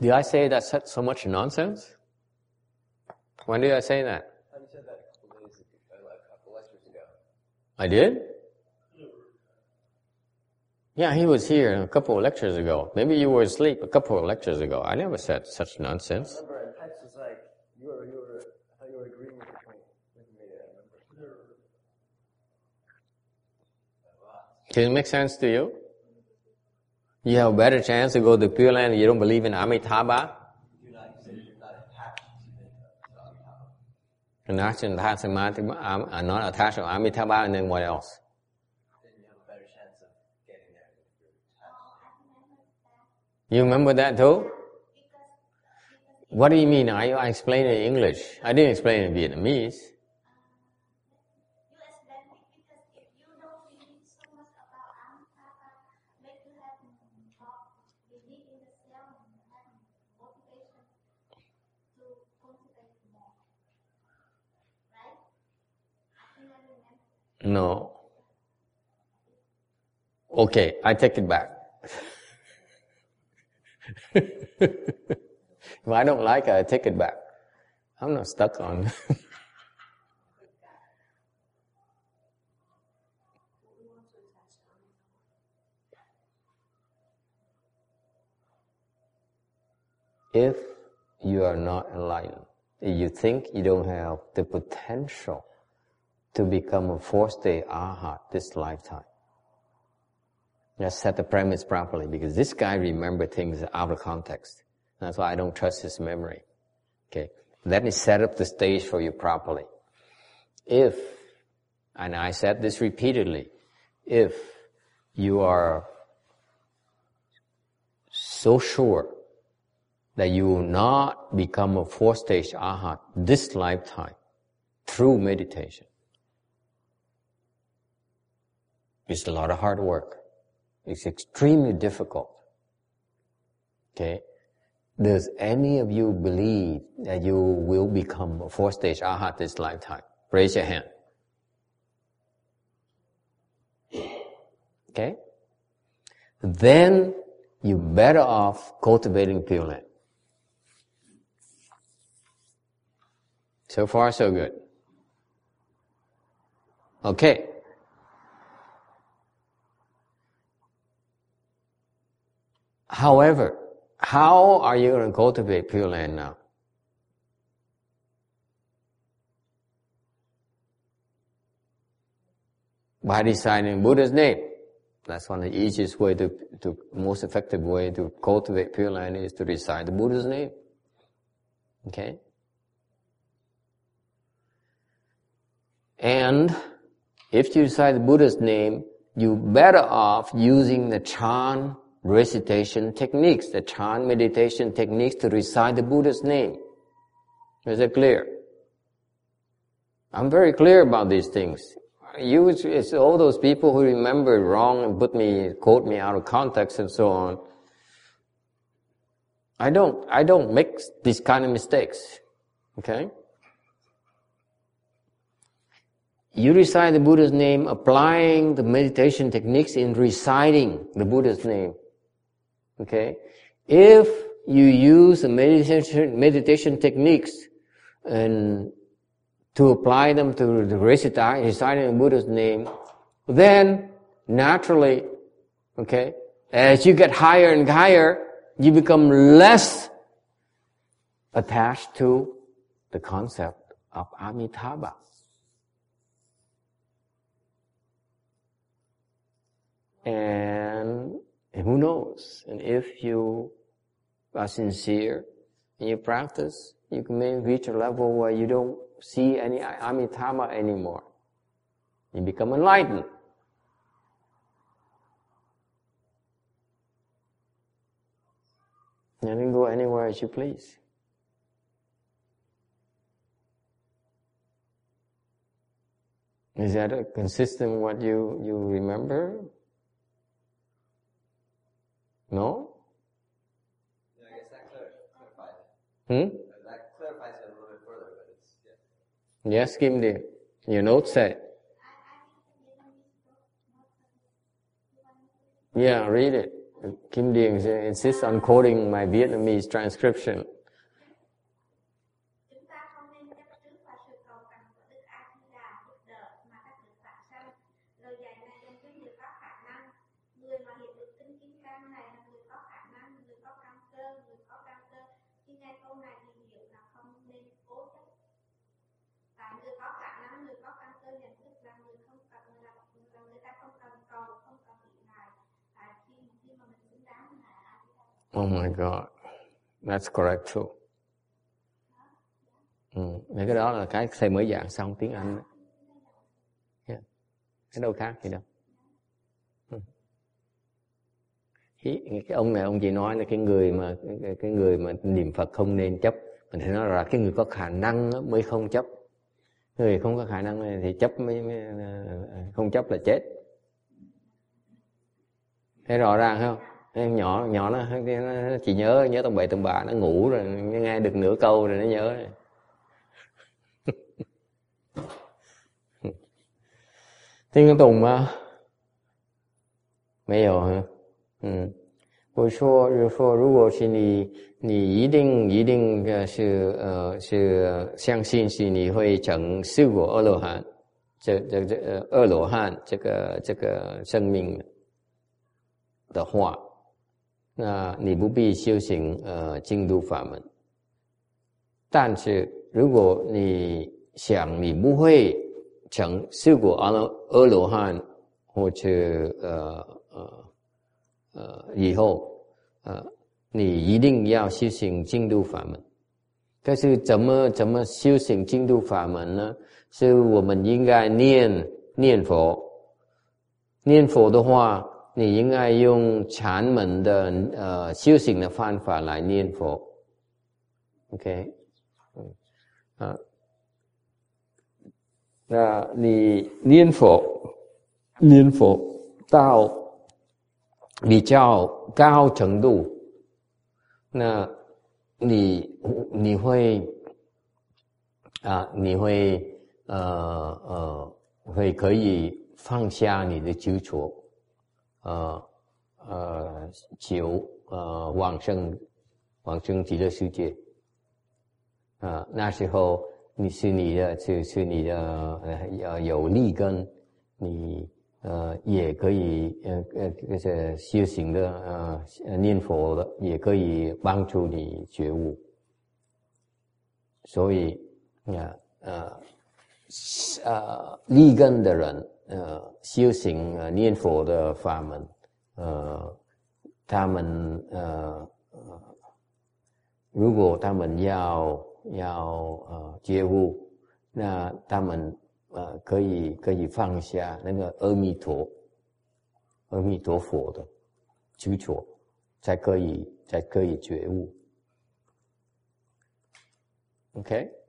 Did I say that's so much nonsense? When did I say that? I said that a couple days ago, uh, a couple lectures ago. I did? Yeah, he was here a couple of lectures ago. Maybe you were asleep a couple of lectures ago. I never said such nonsense. remember in text like, you were, you were, I you were agreeing with me, I remember. Does it make sense to you? You have a better chance to go to Pure Land and you don't believe in Amitabha? You're not, you said you're not attached to the, to Amitabha. And not attached to Amitabha, I'm not attached to Amitabha, and then what else? Then you have a better chance of getting there if you're attached. You remember that too? What do you mean? I, I explained it in English. I didn't explain it in Vietnamese. You explain it because if you don't believe so much about Amitabha, make you have more belief in the self and have motivation to cultivate more. Right? I think I remember. No. Okay, I take it back. if I don't like it, I take it back. I'm not stuck on. if you are not enlightened, if you think you don't have the potential to become a fourth-day arhat this lifetime, Let's set the premise properly because this guy remember things out of context. That's why I don't trust his memory. Okay. Let me set up the stage for you properly. If, and I said this repeatedly, if you are so sure that you will not become a fourth stage arhat this lifetime through meditation, it's a lot of hard work. It's extremely difficult. Okay? Does any of you believe that you will become a four stage arhat this lifetime? Raise your hand. Okay? Then you're better off cultivating Pure Land. So far, so good. Okay. However, how are you going to cultivate Pure Land now? By deciding Buddha's name. That's one of the easiest way to, to most effective way to cultivate Pure Land is to recite the Buddha's name. Okay? And if you recite the Buddha's name, you better off using the Chan recitation techniques, the Chan meditation techniques to recite the Buddha's name. Is it clear? I'm very clear about these things. You, it's all those people who remember wrong and put me, quote me out of context and so on. I don't, I don't make these kind of mistakes. Okay? You recite the Buddha's name, applying the meditation techniques in reciting the Buddha's name. Okay? If you use the meditation, meditation techniques and to apply them to the recital, reciting, reciting Buddha's name, then naturally, okay, as you get higher and higher, you become less attached to the concept of Amitabha. And who knows? And if you are sincere and you practice, you may reach a level where you don't see any Amitabha anymore. You become enlightened. You can go anywhere as you please. Is that consistent what you, you remember? No? Yeah, I guess that clar- clarifies. Hmm? That clarifies it a little bit further, but it's, yeah. Yes, Kim Dear. Your note say. Yeah, read it. Kim Điền insists on quoting my Vietnamese transcription. Oh my God. That's correct too. Ừ. Cái đó là cái thầy mới giảng xong tiếng Anh. Yeah. Cái đâu khác gì đâu. Ừ. Cái ông này ông chỉ nói là cái người mà cái, cái người mà niệm Phật không nên chấp. Mình thấy nói là cái người có khả năng mới không chấp. Người không có khả năng thì chấp mới, mới không chấp là chết. Thấy rõ ràng không? em nhỏ nhỏ nó, nó chỉ nhớ nhớ tầm bậy tầm bạ nó ngủ rồi nghe được nửa câu rồi nó nhớ rồi. 听得懂吗？没有啊，嗯，我说，就说，如果是你，你一定一定的是呃是相信是你会成四果阿罗汉，这这这呃阿罗汉这个这个生命的话， 那你不必修行呃净土法门。但是如果你想你不会成修果阿罗阿罗汉，或者呃呃呃以后呃你一定要修行净土法门。但是怎么怎么修行净土法门呢？是我们应该念念佛，念佛的话。你应该用禅门的呃修行的方法来念佛，OK，嗯。啊，那你念佛念佛到比较高程度，那你你会啊你会呃呃会可以放下你的执着。呃呃求呃往生往生极乐世界啊，那时候你是你的就是你的呃有利根，你呃也可以呃呃这些修行的呃念佛的也可以帮助你觉悟，所以啊呃呃利根的人。呃，修行呃念佛的法门，呃，他们呃呃，如果他们要要呃觉悟，那他们呃可以可以放下那个阿弥陀阿弥陀佛的执着，才可以才可以觉悟。OK。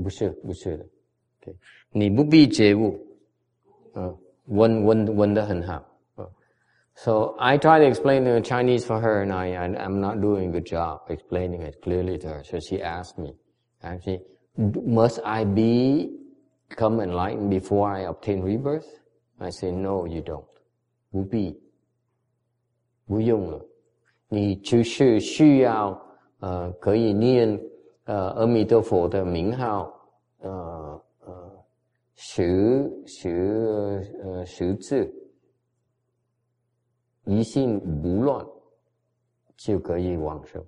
不是不是的，OK，你不必觉悟，嗯，问问问的很好。So I try to explain the Chinese for her, and I, I am not doing a good job explaining it clearly to her. So she asked me, actually, must I be come enlightened before I obtain rebirth? I say no, you don't. 不 不用了，你就是需要呃可以念呃，阿弥陀佛的名号，呃呃，十十呃十字，一心不乱，就可以往生。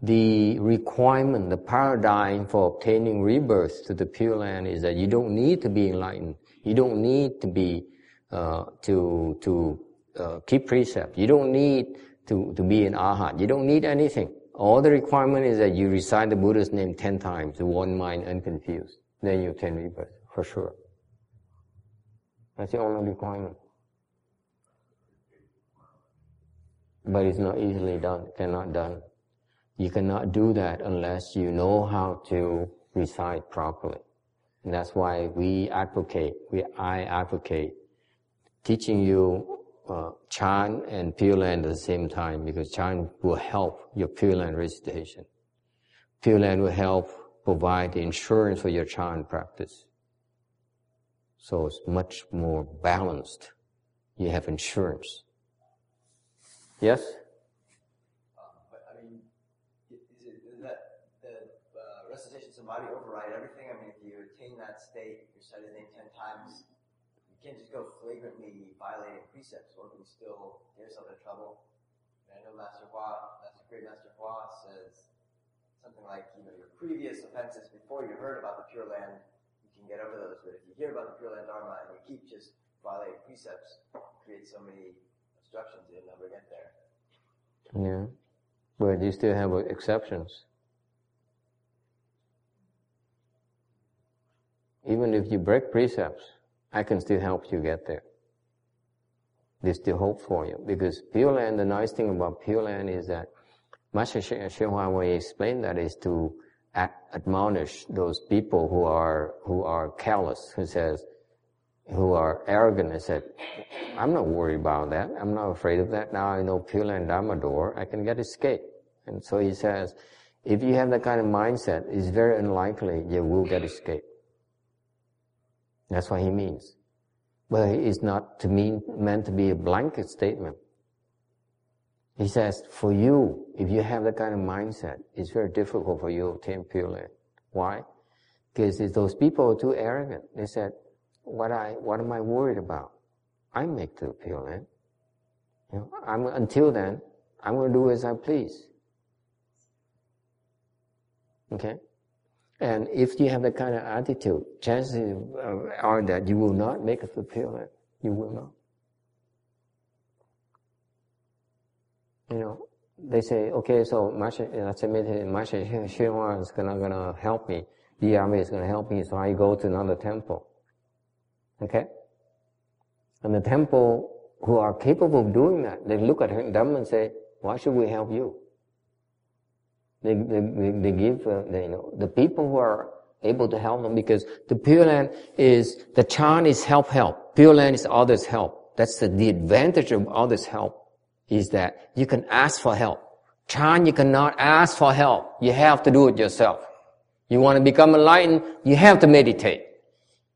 The requirement, the paradigm for obtaining rebirth to the Pure Land is that you don't need to be enlightened. You don't need to be uh, to to uh, keep precept. You don't need to to be an arhat. You don't need anything. All the requirement is that you recite the Buddha's name ten times, one mind unconfused. Then you obtain rebirth, for sure. That's the only requirement. But it's not easily done, cannot done. You cannot do that unless you know how to recite properly. And that's why we advocate, we, I advocate teaching you uh, Chan and Pure Land at the same time because Chan will help your Pure Land recitation. Pure Land will help provide the insurance for your Chan practice. So it's much more balanced. You have insurance. Yes? But I mean, is it is that the uh, recitation samadhi override everything? I mean, if you attain that state, you recite his name ten times, you can't just go flagrantly violating precepts, still get yourself in trouble. And I know Master Hua, Master Great Master Hua says, something like you know your previous offenses before you heard about the Pure Land, you can get over those. But if you hear about the Pure Land Dharma and you keep just violating precepts, create so many obstructions, you'll never get there. Yeah. But you still have exceptions. Even if you break precepts, I can still help you get there. There's still hope for you. Because Pure Land, the nice thing about Pure Land is that Master Hsuan Hua explained that is to admonish those people who are, who are careless, who says, who are arrogant and said, I'm not worried about that. I'm not afraid of that. Now I know Pure Land Dharma door. I can get escape. And so he says, if you have that kind of mindset, it's very unlikely you will get escape. That's what he means. But it's not to mean, meant to be a blanket statement. He says, for you, if you have that kind of mindset, it's very difficult for you to obtain Pure Land. Why? Because those people are too arrogant. They said, what I, what am I worried about? I make the Pure Land. You know, I'm, until then, I'm going to do as I please. Okay? And if you have that kind of attitude, chances are that you will not make Pure Land. You will not. You know, they say, okay, so Master, let's admit Master is gonna, gonna help me. The army is gonna help me, so I go to another temple. Okay? And the temple who are capable of doing that, they look at them and say, why should we help you? They, they, they give, uh, they, you know, the people who are able to help them because the Pure Land is, the Chan is help help. Pure Land is others help. That's the, the advantage of others help is that you can ask for help. Chan, you cannot ask for help. You have to do it yourself. You want to become enlightened, you have to meditate.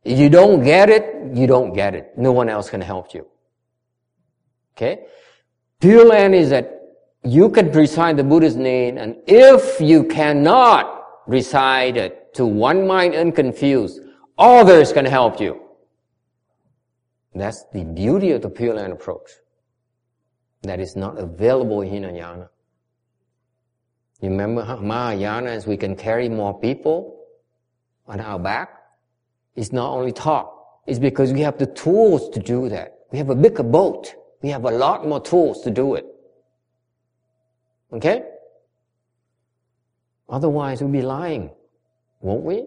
If you don't get it, you don't get it. No one else can help you. Okay? Pure Land is that you can recite the Buddha's name, and if you cannot recite it to one mind unconfused, others can help you. That's the beauty of the Pure Land approach. That is not available in Hinayana. Remember Mahayana is we can carry more people on our back. It's not only talk. It's because we have the tools to do that. We have a bigger boat. We have a lot more tools to do it. Okay? Otherwise, we'll be lying, won't we?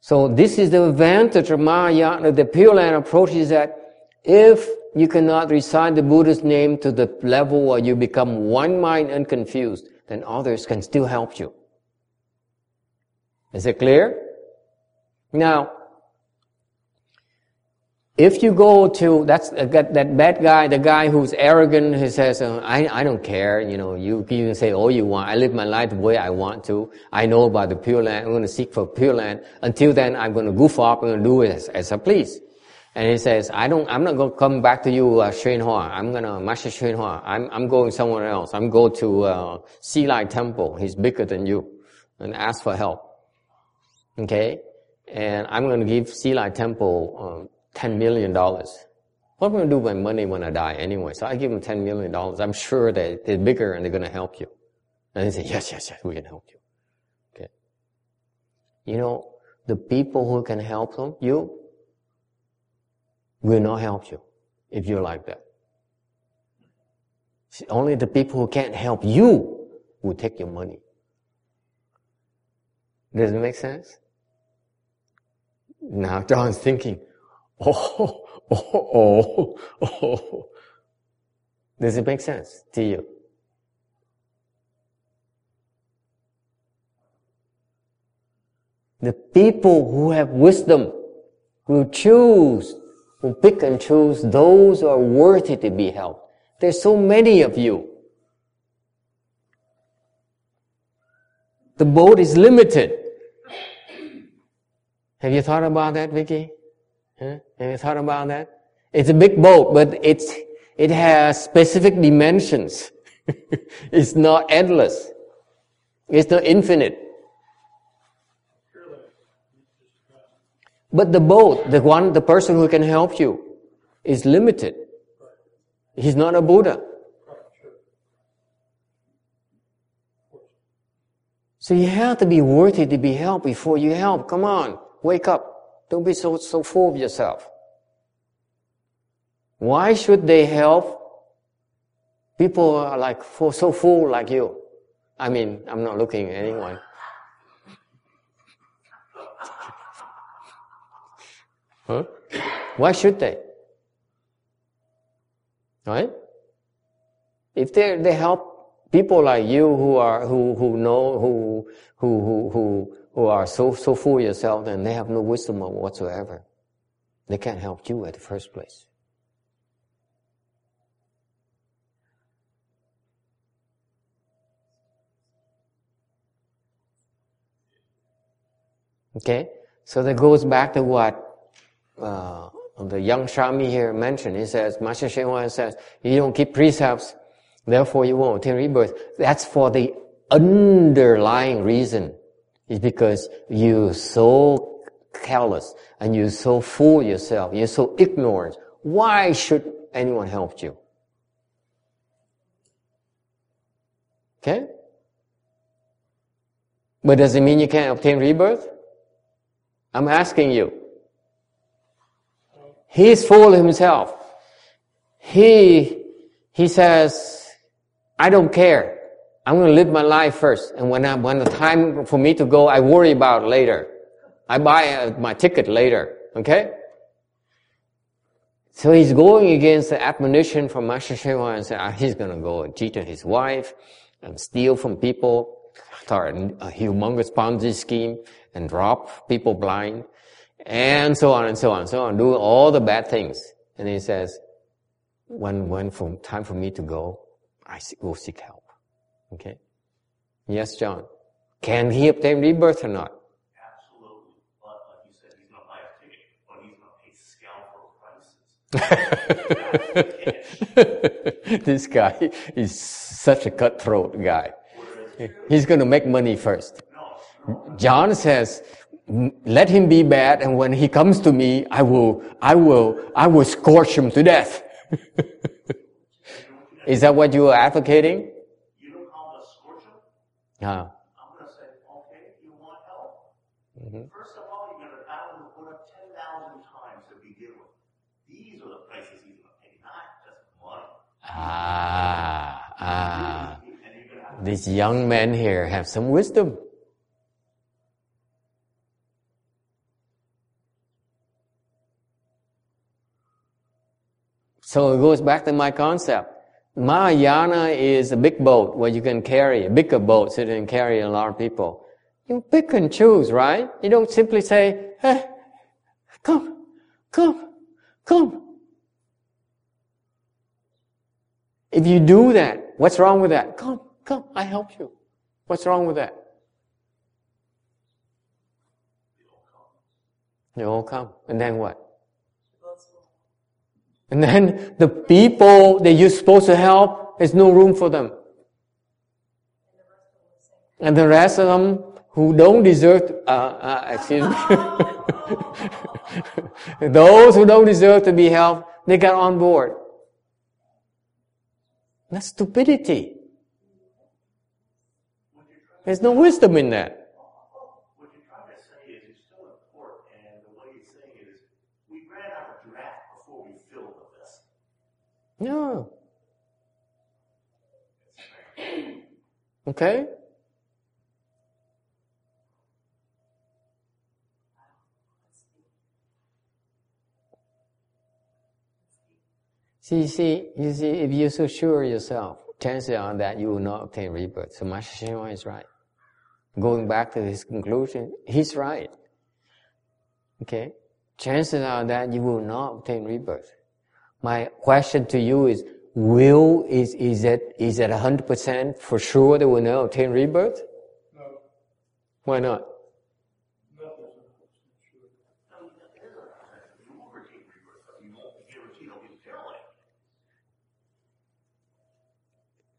So this is the advantage of Mahayana, the Pure Land approach is that if you cannot recite the Buddha's name to the level where you become one mind and confused, then others can still help you. Is it clear? Now, if you go to that's that, that bad guy, the guy who's arrogant, who says, uh, "I I don't care," you know, you, you can say all you want. I live my life the way I want to. I know about the pure land. I'm going to seek for pure land. Until then, I'm going to goof going to do it as, as I please. And he says, "I don't. I'm not going to come back to you, uh, Hua. I'm going to Master Hua. I'm I'm going somewhere else. I'm going to uh, Xilai Temple. He's bigger than you, and ask for help. Okay." And I'm going to give Xilai Temple um, $10 million. What am I going to do with my money when I die anyway? So I give them $10 million. I'm sure that they're bigger and they're going to help you. And they say, yes, yes, yes, we can help you. Okay. You know, the people who can help them, you, will not help you if you're like that. See, Only the people who can't help you will take your money. Does it make sense? Now John's thinking, Oh, oh, oh, oh. Does it make sense to you? The people who have wisdom will choose, will pick and choose those who are worthy to be helped. There's so many of you. The boat is limited. Have you thought about that, Vicky? Have you thought about that? It's a big boat, but it's, it has specific dimensions. it's not endless. It's not infinite. But the boat, the one, the person who can help you is limited. He's not a Buddha. So you have to be worthy to be helped before you help. Come on, wake up. Don't be so, so full of yourself. Why should they help people are like so full like you? I mean, I'm not looking at anyone. Huh? Why should they? Right? If they they help people like you who are who who know who who who who who are so so full of yourself, and they have no wisdom whatsoever. They can't help you at the first place. Okay, so that goes back to what uh, the young Shami here mentioned. He says, Master Hsuan says, you don't keep precepts, therefore you won't attain rebirth. That's for the underlying reason. Is because you're so careless and you're so fool yourself, you're so ignorant. Why should anyone help you? Okay? But does it mean you can't obtain rebirth? I'm asking you. He's of himself. He, he says, I don't care. I'm going to live my life first. And when I, when the time for me to go, I worry about later. I buy uh, my ticket later. Okay? So he's going against the admonition from Master Hsuan and say ah, he's going to go and cheat on his wife and steal from people, start a humongous Ponzi scheme and drop people blind and so on and so on and so on, do all the bad things. And he says, when, when from time for me to go, I will seek help. Okay? Yes, John. Can he obtain rebirth or not? Absolutely. But like you said, he's buy a ticket, but he's going to pay scalpel prices. this guy is such a cutthroat guy. He's going to make money first. John says, let him be bad, and when he comes to me, I will, I will, I will scorch him to death. Is that what you are advocating? You know how to scorch him? I'm going to say, okay, you want help? Mm-hmm. First of all, you're going to him put up 10,000 times to begin with. These are the prices he's going to pay, not just money. Ah, ah. And you're going to have These young men here have some wisdom. So it goes back to my concept. Mahayana is a big boat where you can carry, a bigger boat so you can carry a lot of people. You pick and choose, right? You don't simply say, hey, come, come, come. If you do that, what's wrong with that? Come, come, I help you. What's wrong with that? They all come. And then what? And then the people that you're supposed to help, there's no room for them. And the rest of them who don't deserve, uh, uh, excuse me, those who don't deserve to be helped, they got on board. That's stupidity. There's no wisdom in that. What you're trying to say is you're still in court, and the way you're saying it is, we ran out of draft before we filled the vessel. No. Okay? See, see, you see, if you're so sure yourself, chances are that you will not obtain rebirth. So Master Hsuan is right. Going back to his conclusion, he's right. Okay? Chances are that you will not obtain rebirth. My question to you is, will, is, is it, is it 100% for sure that we will not obtain rebirth? No, Why not? nothing's a hundred percent sure. No, it is a You will retain rebirth, but you won't be guaranteed it'll be parallel.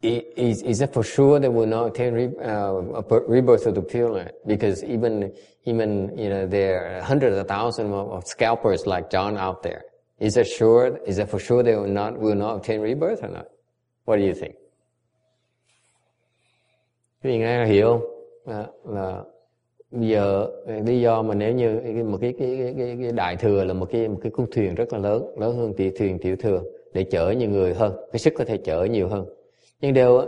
I- Is, is it for sure that we'll not attain re, uh, rebirth of the Pure Land? Because even, even, you know, there are hundreds of thousands of, of scalpers like John out there. Is it sure, is it for sure they will not, will not obtain rebirth or not? What do you think? Quý vị nghe hiểu không? là, là bây giờ lý do mà nếu như một cái cái, cái, cái, cái đại thừa là một cái một cái con thuyền rất là lớn lớn hơn tiểu thuyền tiểu thừa để chở nhiều người hơn cái sức có thể chở nhiều hơn nhưng đều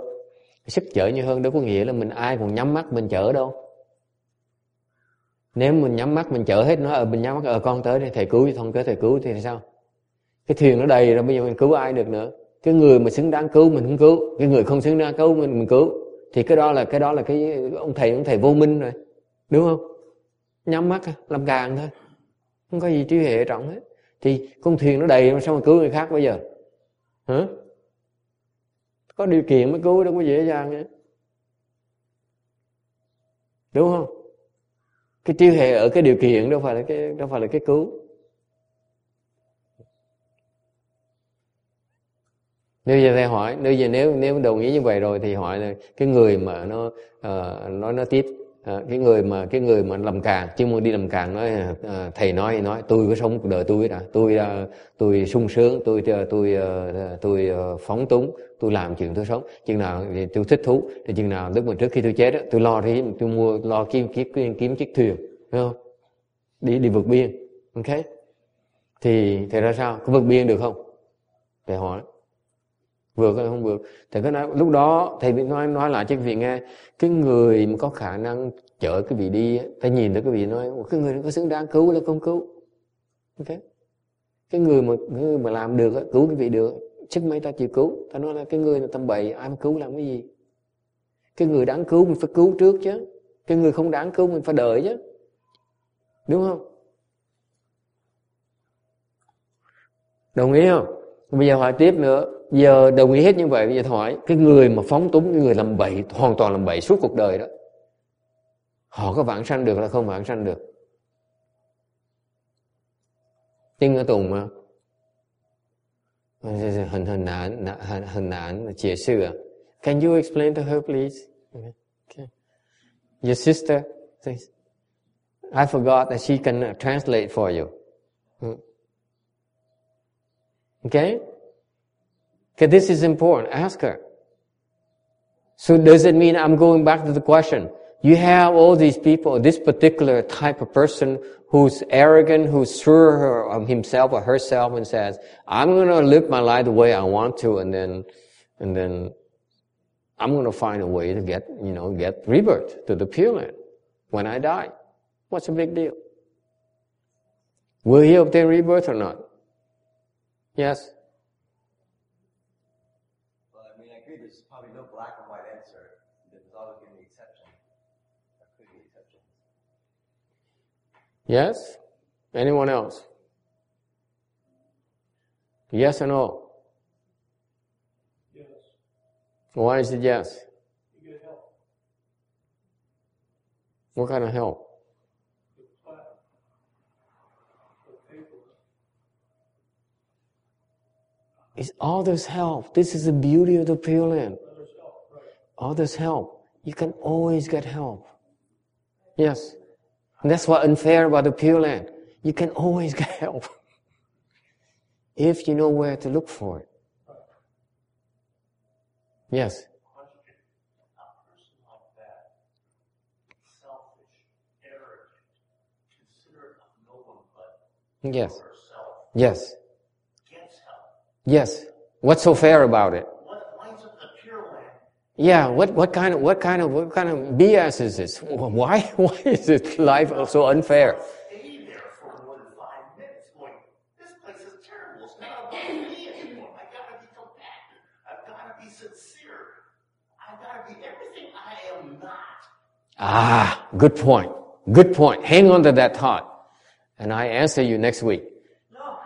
cái sức chở nhiều hơn đâu có nghĩa là mình ai còn nhắm mắt mình chở đâu nếu mình nhắm mắt mình chở hết nó ở mình nhắm mắt ở con tới đây thầy cứu không tới thầy cứu thì sao cái thuyền nó đầy rồi, bây giờ mình cứu ai được nữa? Cái người mà xứng đáng cứu mình không cứu, cái người không xứng đáng cứu mình mình cứu. Thì cái đó là, cái đó là cái ông thầy ông thầy vô minh rồi. Đúng không? Nhắm mắt làm càng thôi. Không có gì trí hệ trọng hết. Thì con thuyền nó đầy sao mà cứu người khác bây giờ? Hả? Có điều kiện mới cứu, đâu có dễ dàng nữa đúng không? Cái trí hệ ở cái điều kiện, đâu phải là cái, đâu phải là cái cứu. Nếu giờ thầy hỏi nếu giờ nếu nếu đồng ý như vậy rồi thì hỏi là cái người mà nó uh, nói nó tiếp. Uh, cái người mà cái người mà làm càng chứ muốn đi làm càng nói uh, thầy nói nói tôi có sống cuộc đời tôi đã. Tôi uh, tôi sung sướng tôi tôi tôi, uh, phóng túng tôi làm chuyện tôi sống. Chừng nào thì tôi thích thú thì chừng nào lúc mà trước khi tôi chết đó, tôi lo thì tôi mua lo kiếm kiếm kiếm, kiếm chiếc thuyền phải không? Đi đi vượt biên ok? Thì thì ra sao? Có vượt biên được không? Thầy hỏi vượt hay không vượt thầy có nói, lúc đó thầy bị nói nói lại cho quý vị nghe, cái người mà có khả năng chở cái vị đi ta nhìn thấy cái vị nói cái người có xứng đáng cứu là không cứu? Ok cái người mà người mà làm được cứu cái vị được chứ mấy ta chịu cứu. Ta nói là, cái người là tâm bậy, ai mà cứu làm cái gì? Cái người đáng cứu mình phải cứu trước chứ. Cái người không đáng cứu mình phải đợi chứ. Đúng không? Đồng ý không? Bây giờ hỏi tiếp nữa giờ đồng ý hết như vậy bây giờ hỏi cái người mà phóng túng cái người làm bậy hoàn toàn làm bậy suốt cuộc đời đó họ có vãng sanh được là không vãng sanh được Kinh ở Tùng mà hình hình ảnh hình ảnh chia sẻ à Can you explain to her please? Okay. Your sister, says, I forgot that she can translate for you. Hmm. Okay? Okay, this is important. Ask her. So does it mean I'm going back to the question? You have all these people, this particular type of person who's arrogant, who's sure of um, himself or herself and says, I'm going to live my life the way I want to and then, and then I'm going to find a way to get, you know, get rebirth to the Pure Land when I die. What's the big deal? Will he obtain rebirth or not? Yes? Yes? Anyone else? Yes or no? Yes. Why is it yes? You get help. What kind of help? It's all this help. This is the beauty of the Pure Land. All this help. You can always get help. Yes. And that's what unfair about the Pure Land. You can always get help if you know where to look for it. Yes. Yes. Yes. Yes. What's so fair about it? Yeah, what, what kind of what kind of what kind of BS is this? Why why is this life so unfair? Stay there for more than five minutes, going, this place is terrible. It's not about me anymore. I gotta be compassionate. I've gotta be sincere. I've gotta be everything I am not. Ah, good point. Good point. Hang on to that thought, and I answer you next week. No.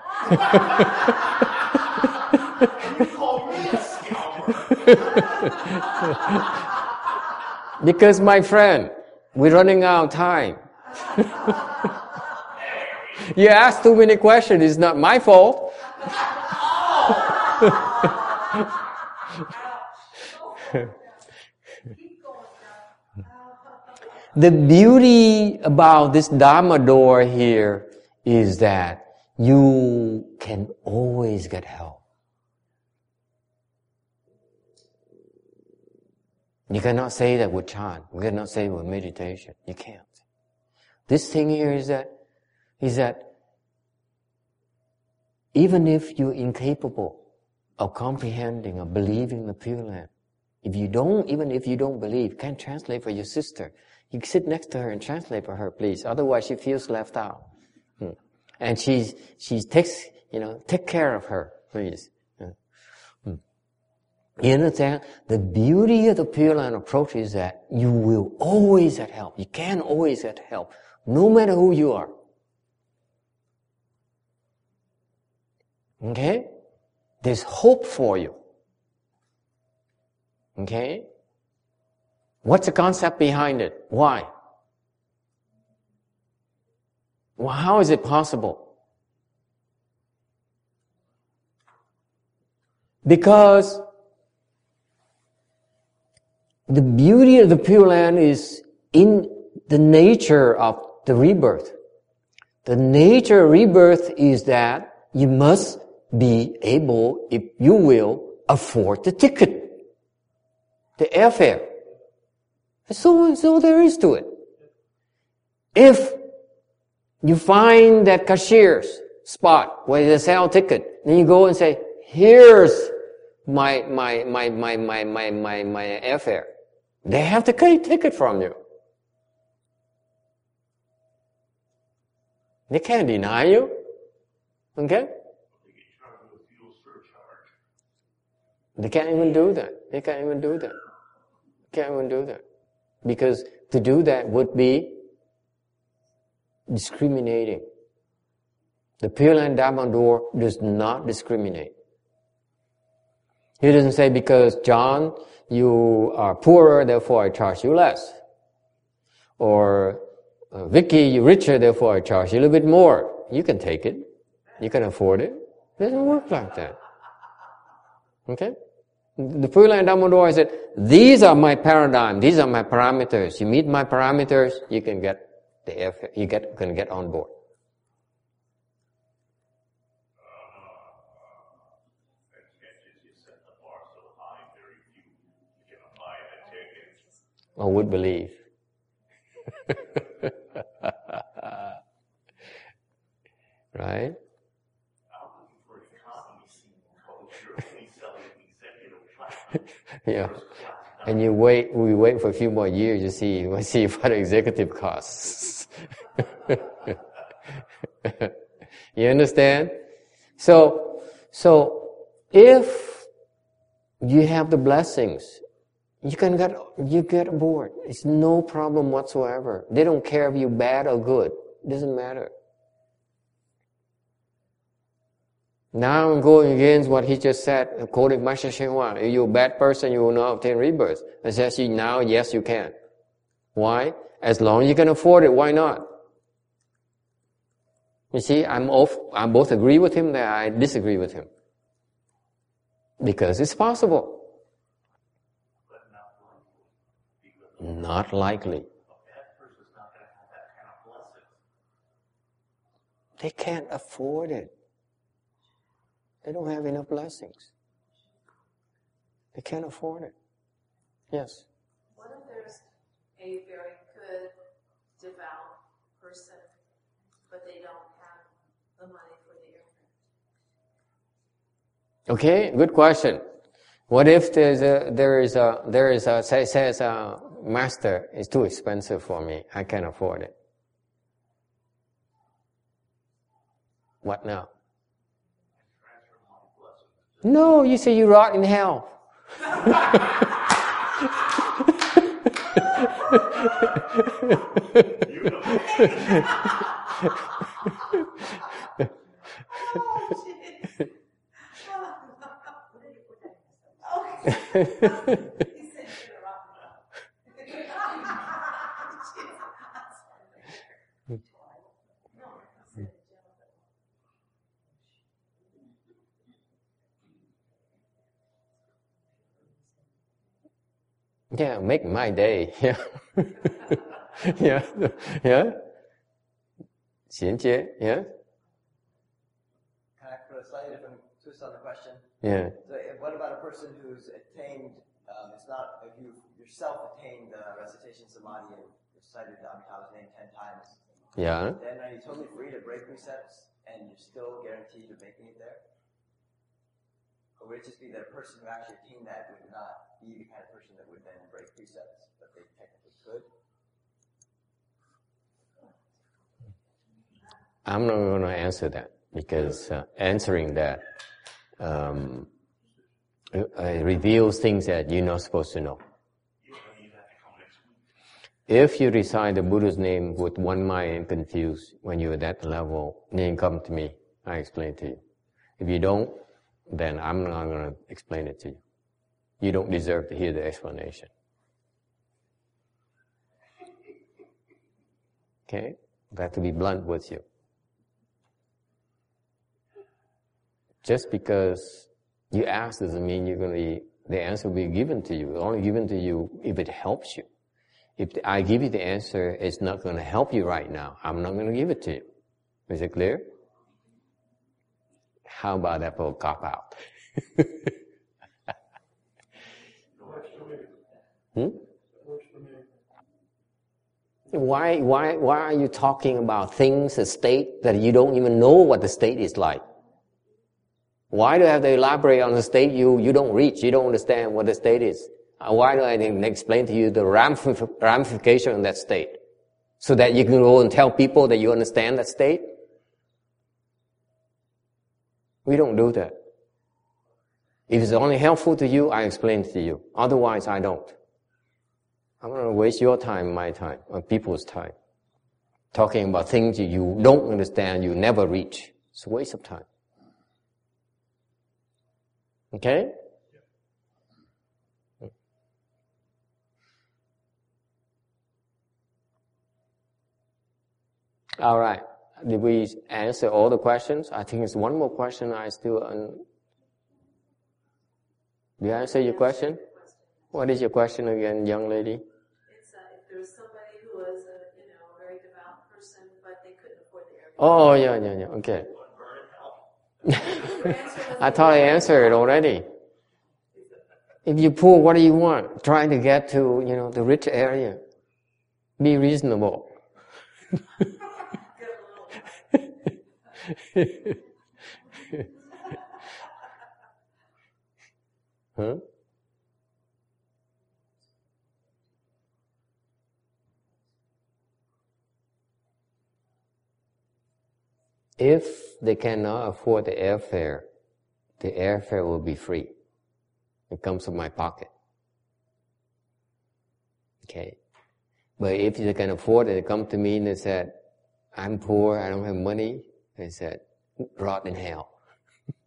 because my friend, we're running out of time. you ask too many questions, it's not my fault. the beauty about this Dharma door here is that you can always get help. You cannot say that with Chan. You cannot say with meditation. You can't. This thing here is that, is that even if you're incapable of comprehending or believing the Pure Land, if you don't, even if you don't believe, can translate for your sister. You sit next to her and translate for her, please. Otherwise, she feels left out. Hmm. And she's, she takes, you know, take care of her, please. You understand? The beauty of the Pure Land approach is that you will always get help. You can always get help, no matter who you are. Okay? There's hope for you. Okay? What's the concept behind it? Why? Well, how is it possible? Because the beauty of the Pure Land is in the nature of the rebirth. The nature of rebirth is that you must be able, if you will, afford the ticket, the airfare. So, so there is to it. If you find that cashier's spot where they sell ticket, then you go and say, here's my, my, my, my, my, my, my, my airfare. They have to take ticket from you. They can't deny you. Okay? They can't even do that. They can't even do that. Can't even do that. Because to do that would be discriminating. The Pure Land Dharma door does not discriminate. He doesn't say because John, you are poorer, therefore I charge you less. Or uh, Vicky, you're richer, therefore I charge you a little bit more. You can take it. You can afford it. It doesn't work like that. Okay? The Pure Land Dharma door said, these are my paradigm, these are my parameters. You meet my parameters, you can get the you get, can get on board. I would believe. right? yeah. And you wait, we wait for a few more years to see, we see what executive costs. you understand? So, so if you have the blessings, you can get, you get aboard. It's no problem whatsoever. They don't care if you're bad or good. It doesn't matter. Now I'm going against what he just said, quoting Master Hsuan Hua. If you're a bad person, you will not obtain rebirth. I says now, yes, you can. Why? As long as you can afford it, why not? You see, I'm off, I both agree with him that I disagree with him. Because it's possible. Not likely. They can't afford it. They don't have enough blessings. They can't afford it. Yes. What if there's a very good, devout person, but they don't have the money for the airfare? Okay, good question. What if there's a, there is a, there is a, say, says a master, is too expensive for me. I can't afford it. What now? No, you say you rot in hell. Oh, Yeah, make my day. Yeah. yeah. Yeah. 衔接, yeah. Can I put a slightly different twist on the question? Yeah. So if- what about a person who's attained um, it's not if you yourself attained the recitation samadhi and recited Amitabha's name ten times. Yeah. Then are you totally free to break precepts and you're still guaranteed of making it there? Or would it just be that a person who actually attained that would not be the kind of person that would then break precepts, but they technically could? I'm not going to answer that because uh, answering that um, reveals things that you're not supposed to know. If you recite the Buddha's name with one mind and confused when you're at that level, then come to me. I explain it to you. If you don't, then I'm not going to explain it to you. You don't deserve to hear the explanation. Okay? I have to be blunt with you. Just because you ask doesn't mean you're going to be, the answer will be given to you. It's only given to you if it helps you. If I give you the answer, it's not going to help you right now. I'm not going to give it to you. Is it clear? How about that for cop out? hmm? Why, why, why are you talking about things, a state that you don't even know what the state is like? Why do I have to elaborate on the state you, you don't reach, you don't understand what the state is? Uh, why do I explain to you the ramification of that state? So that you can go and tell people that you understand that state? We don't do that. If it's only helpful to you, I explain it to you. Otherwise, I don't. I'm going to waste your time, my time, or people's time. Talking about things you don't understand, you never reach. It's a waste of time. Okay? All right. Did we answer all the questions? I think it's one more question I still. Un- Did I answer your question? What is your question again, young lady? It's uh, if there was somebody who was a you know a very devout person, but they couldn't afford the airplane. Oh yeah yeah yeah. Okay. I thought I answered it already. If you poor, what do you want? Trying to get to you know the rich area. Be reasonable. huh? If they cannot afford the airfare, the airfare will be free. It comes from my pocket. Okay. But if they can afford it, they come to me and they said, I'm poor, I don't have money. They said, rot in hell.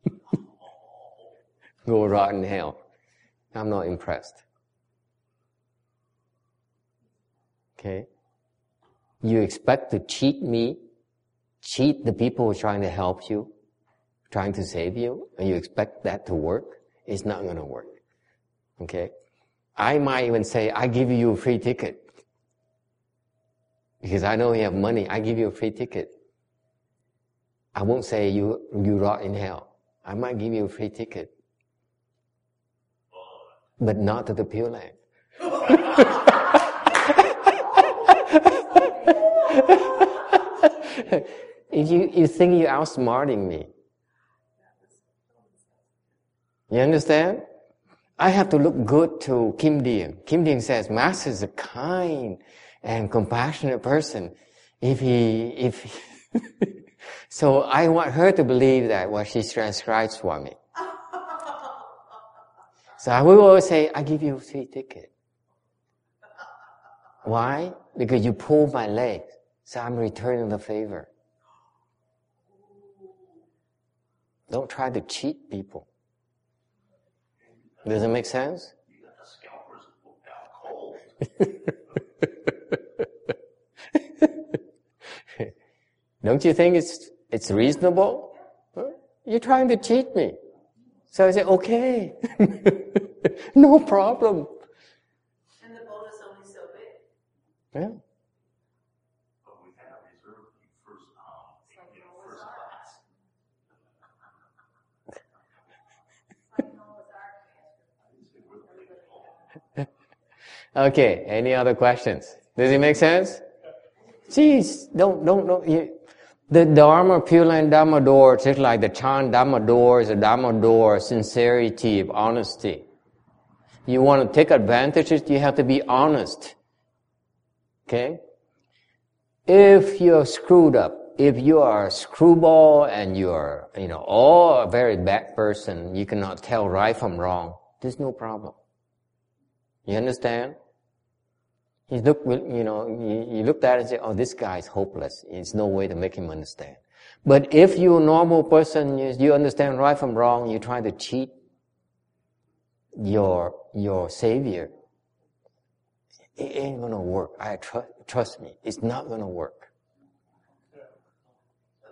Go rot in hell. I'm not impressed. Okay? You expect to cheat me, cheat the people who are trying to help you, trying to save you, and you expect that to work? It's not going to work. Okay? I might even say, I give you a free ticket. Because I know you have money, I give you a free ticket. I won't say you, you rot in hell. I might give you a free ticket. But not to the Pure Land. if you, you think you're outsmarting me. You understand? I have to look good to Kim Dean. Kim Dean says, Master is a kind and compassionate person. If he, if, so I want her to believe that what she transcribes for me. So I will always say, I give you a free ticket. Why? Because you pulled my leg. So I'm returning the favor. Don't try to cheat people. Does it make sense? Don't you think it's, it's reasonable? You're trying to cheat me. So I say, okay. no problem. And the boat is only so big. Yeah. But we have reserved you first, um, you know, first class. Okay, any other questions? Does it make sense? Jeez, don't, don't, don't. You, the Dharma, Pure Land Dharma door, just like the Chan Dharma door is a Dharma door, sincerity of honesty. You want to take advantages, you have to be honest. Okay? If you're screwed up, if you are a screwball and you're, you know, all a very bad person, you cannot tell right from wrong, there's no problem. You understand? You look, you know, you, you look at it and say, oh, this guy is hopeless. There's no way to make him understand. But if you're a normal person, you, you understand right from wrong, you try to cheat your, your savior, it ain't gonna work. I trust, trust me, it's not gonna work.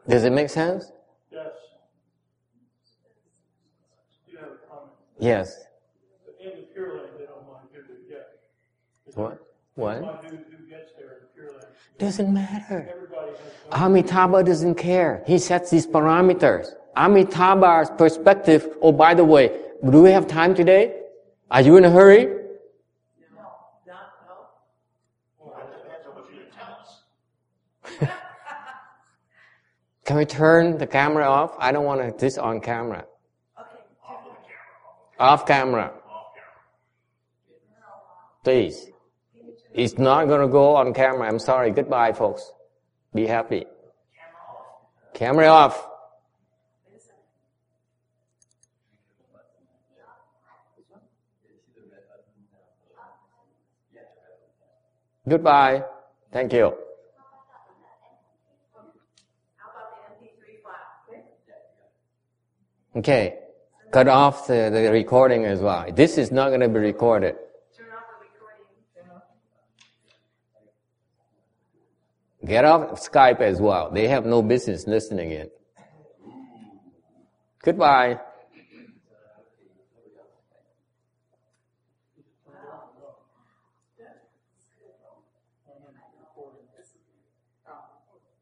Does it make sense? Yes. You have a comment. Yes. In the Pure Land, they don't mind who they get. What? They What? who, who gets there in the Pure Land. Doesn't matter. Everybody. Amitabha doesn't care. He sets these parameters. Amitabha's perspective, oh, by the way, do we have time today? Are you in a hurry? No, not, no. Well, that depends on what you're gonna tell us. Can we turn the camera off? I don't want this on camera. Okay. Off camera. Off camera. Please. It's not gonna go on camera. I'm sorry. Goodbye, folks. Be happy. Camera off. Goodbye. Thank you. How about the MP3 file? Okay. Cut off the, the recording as well. This is not gonna be recorded. Turn off the recording. Get off Skype as well. They have no business listening in. Goodbye.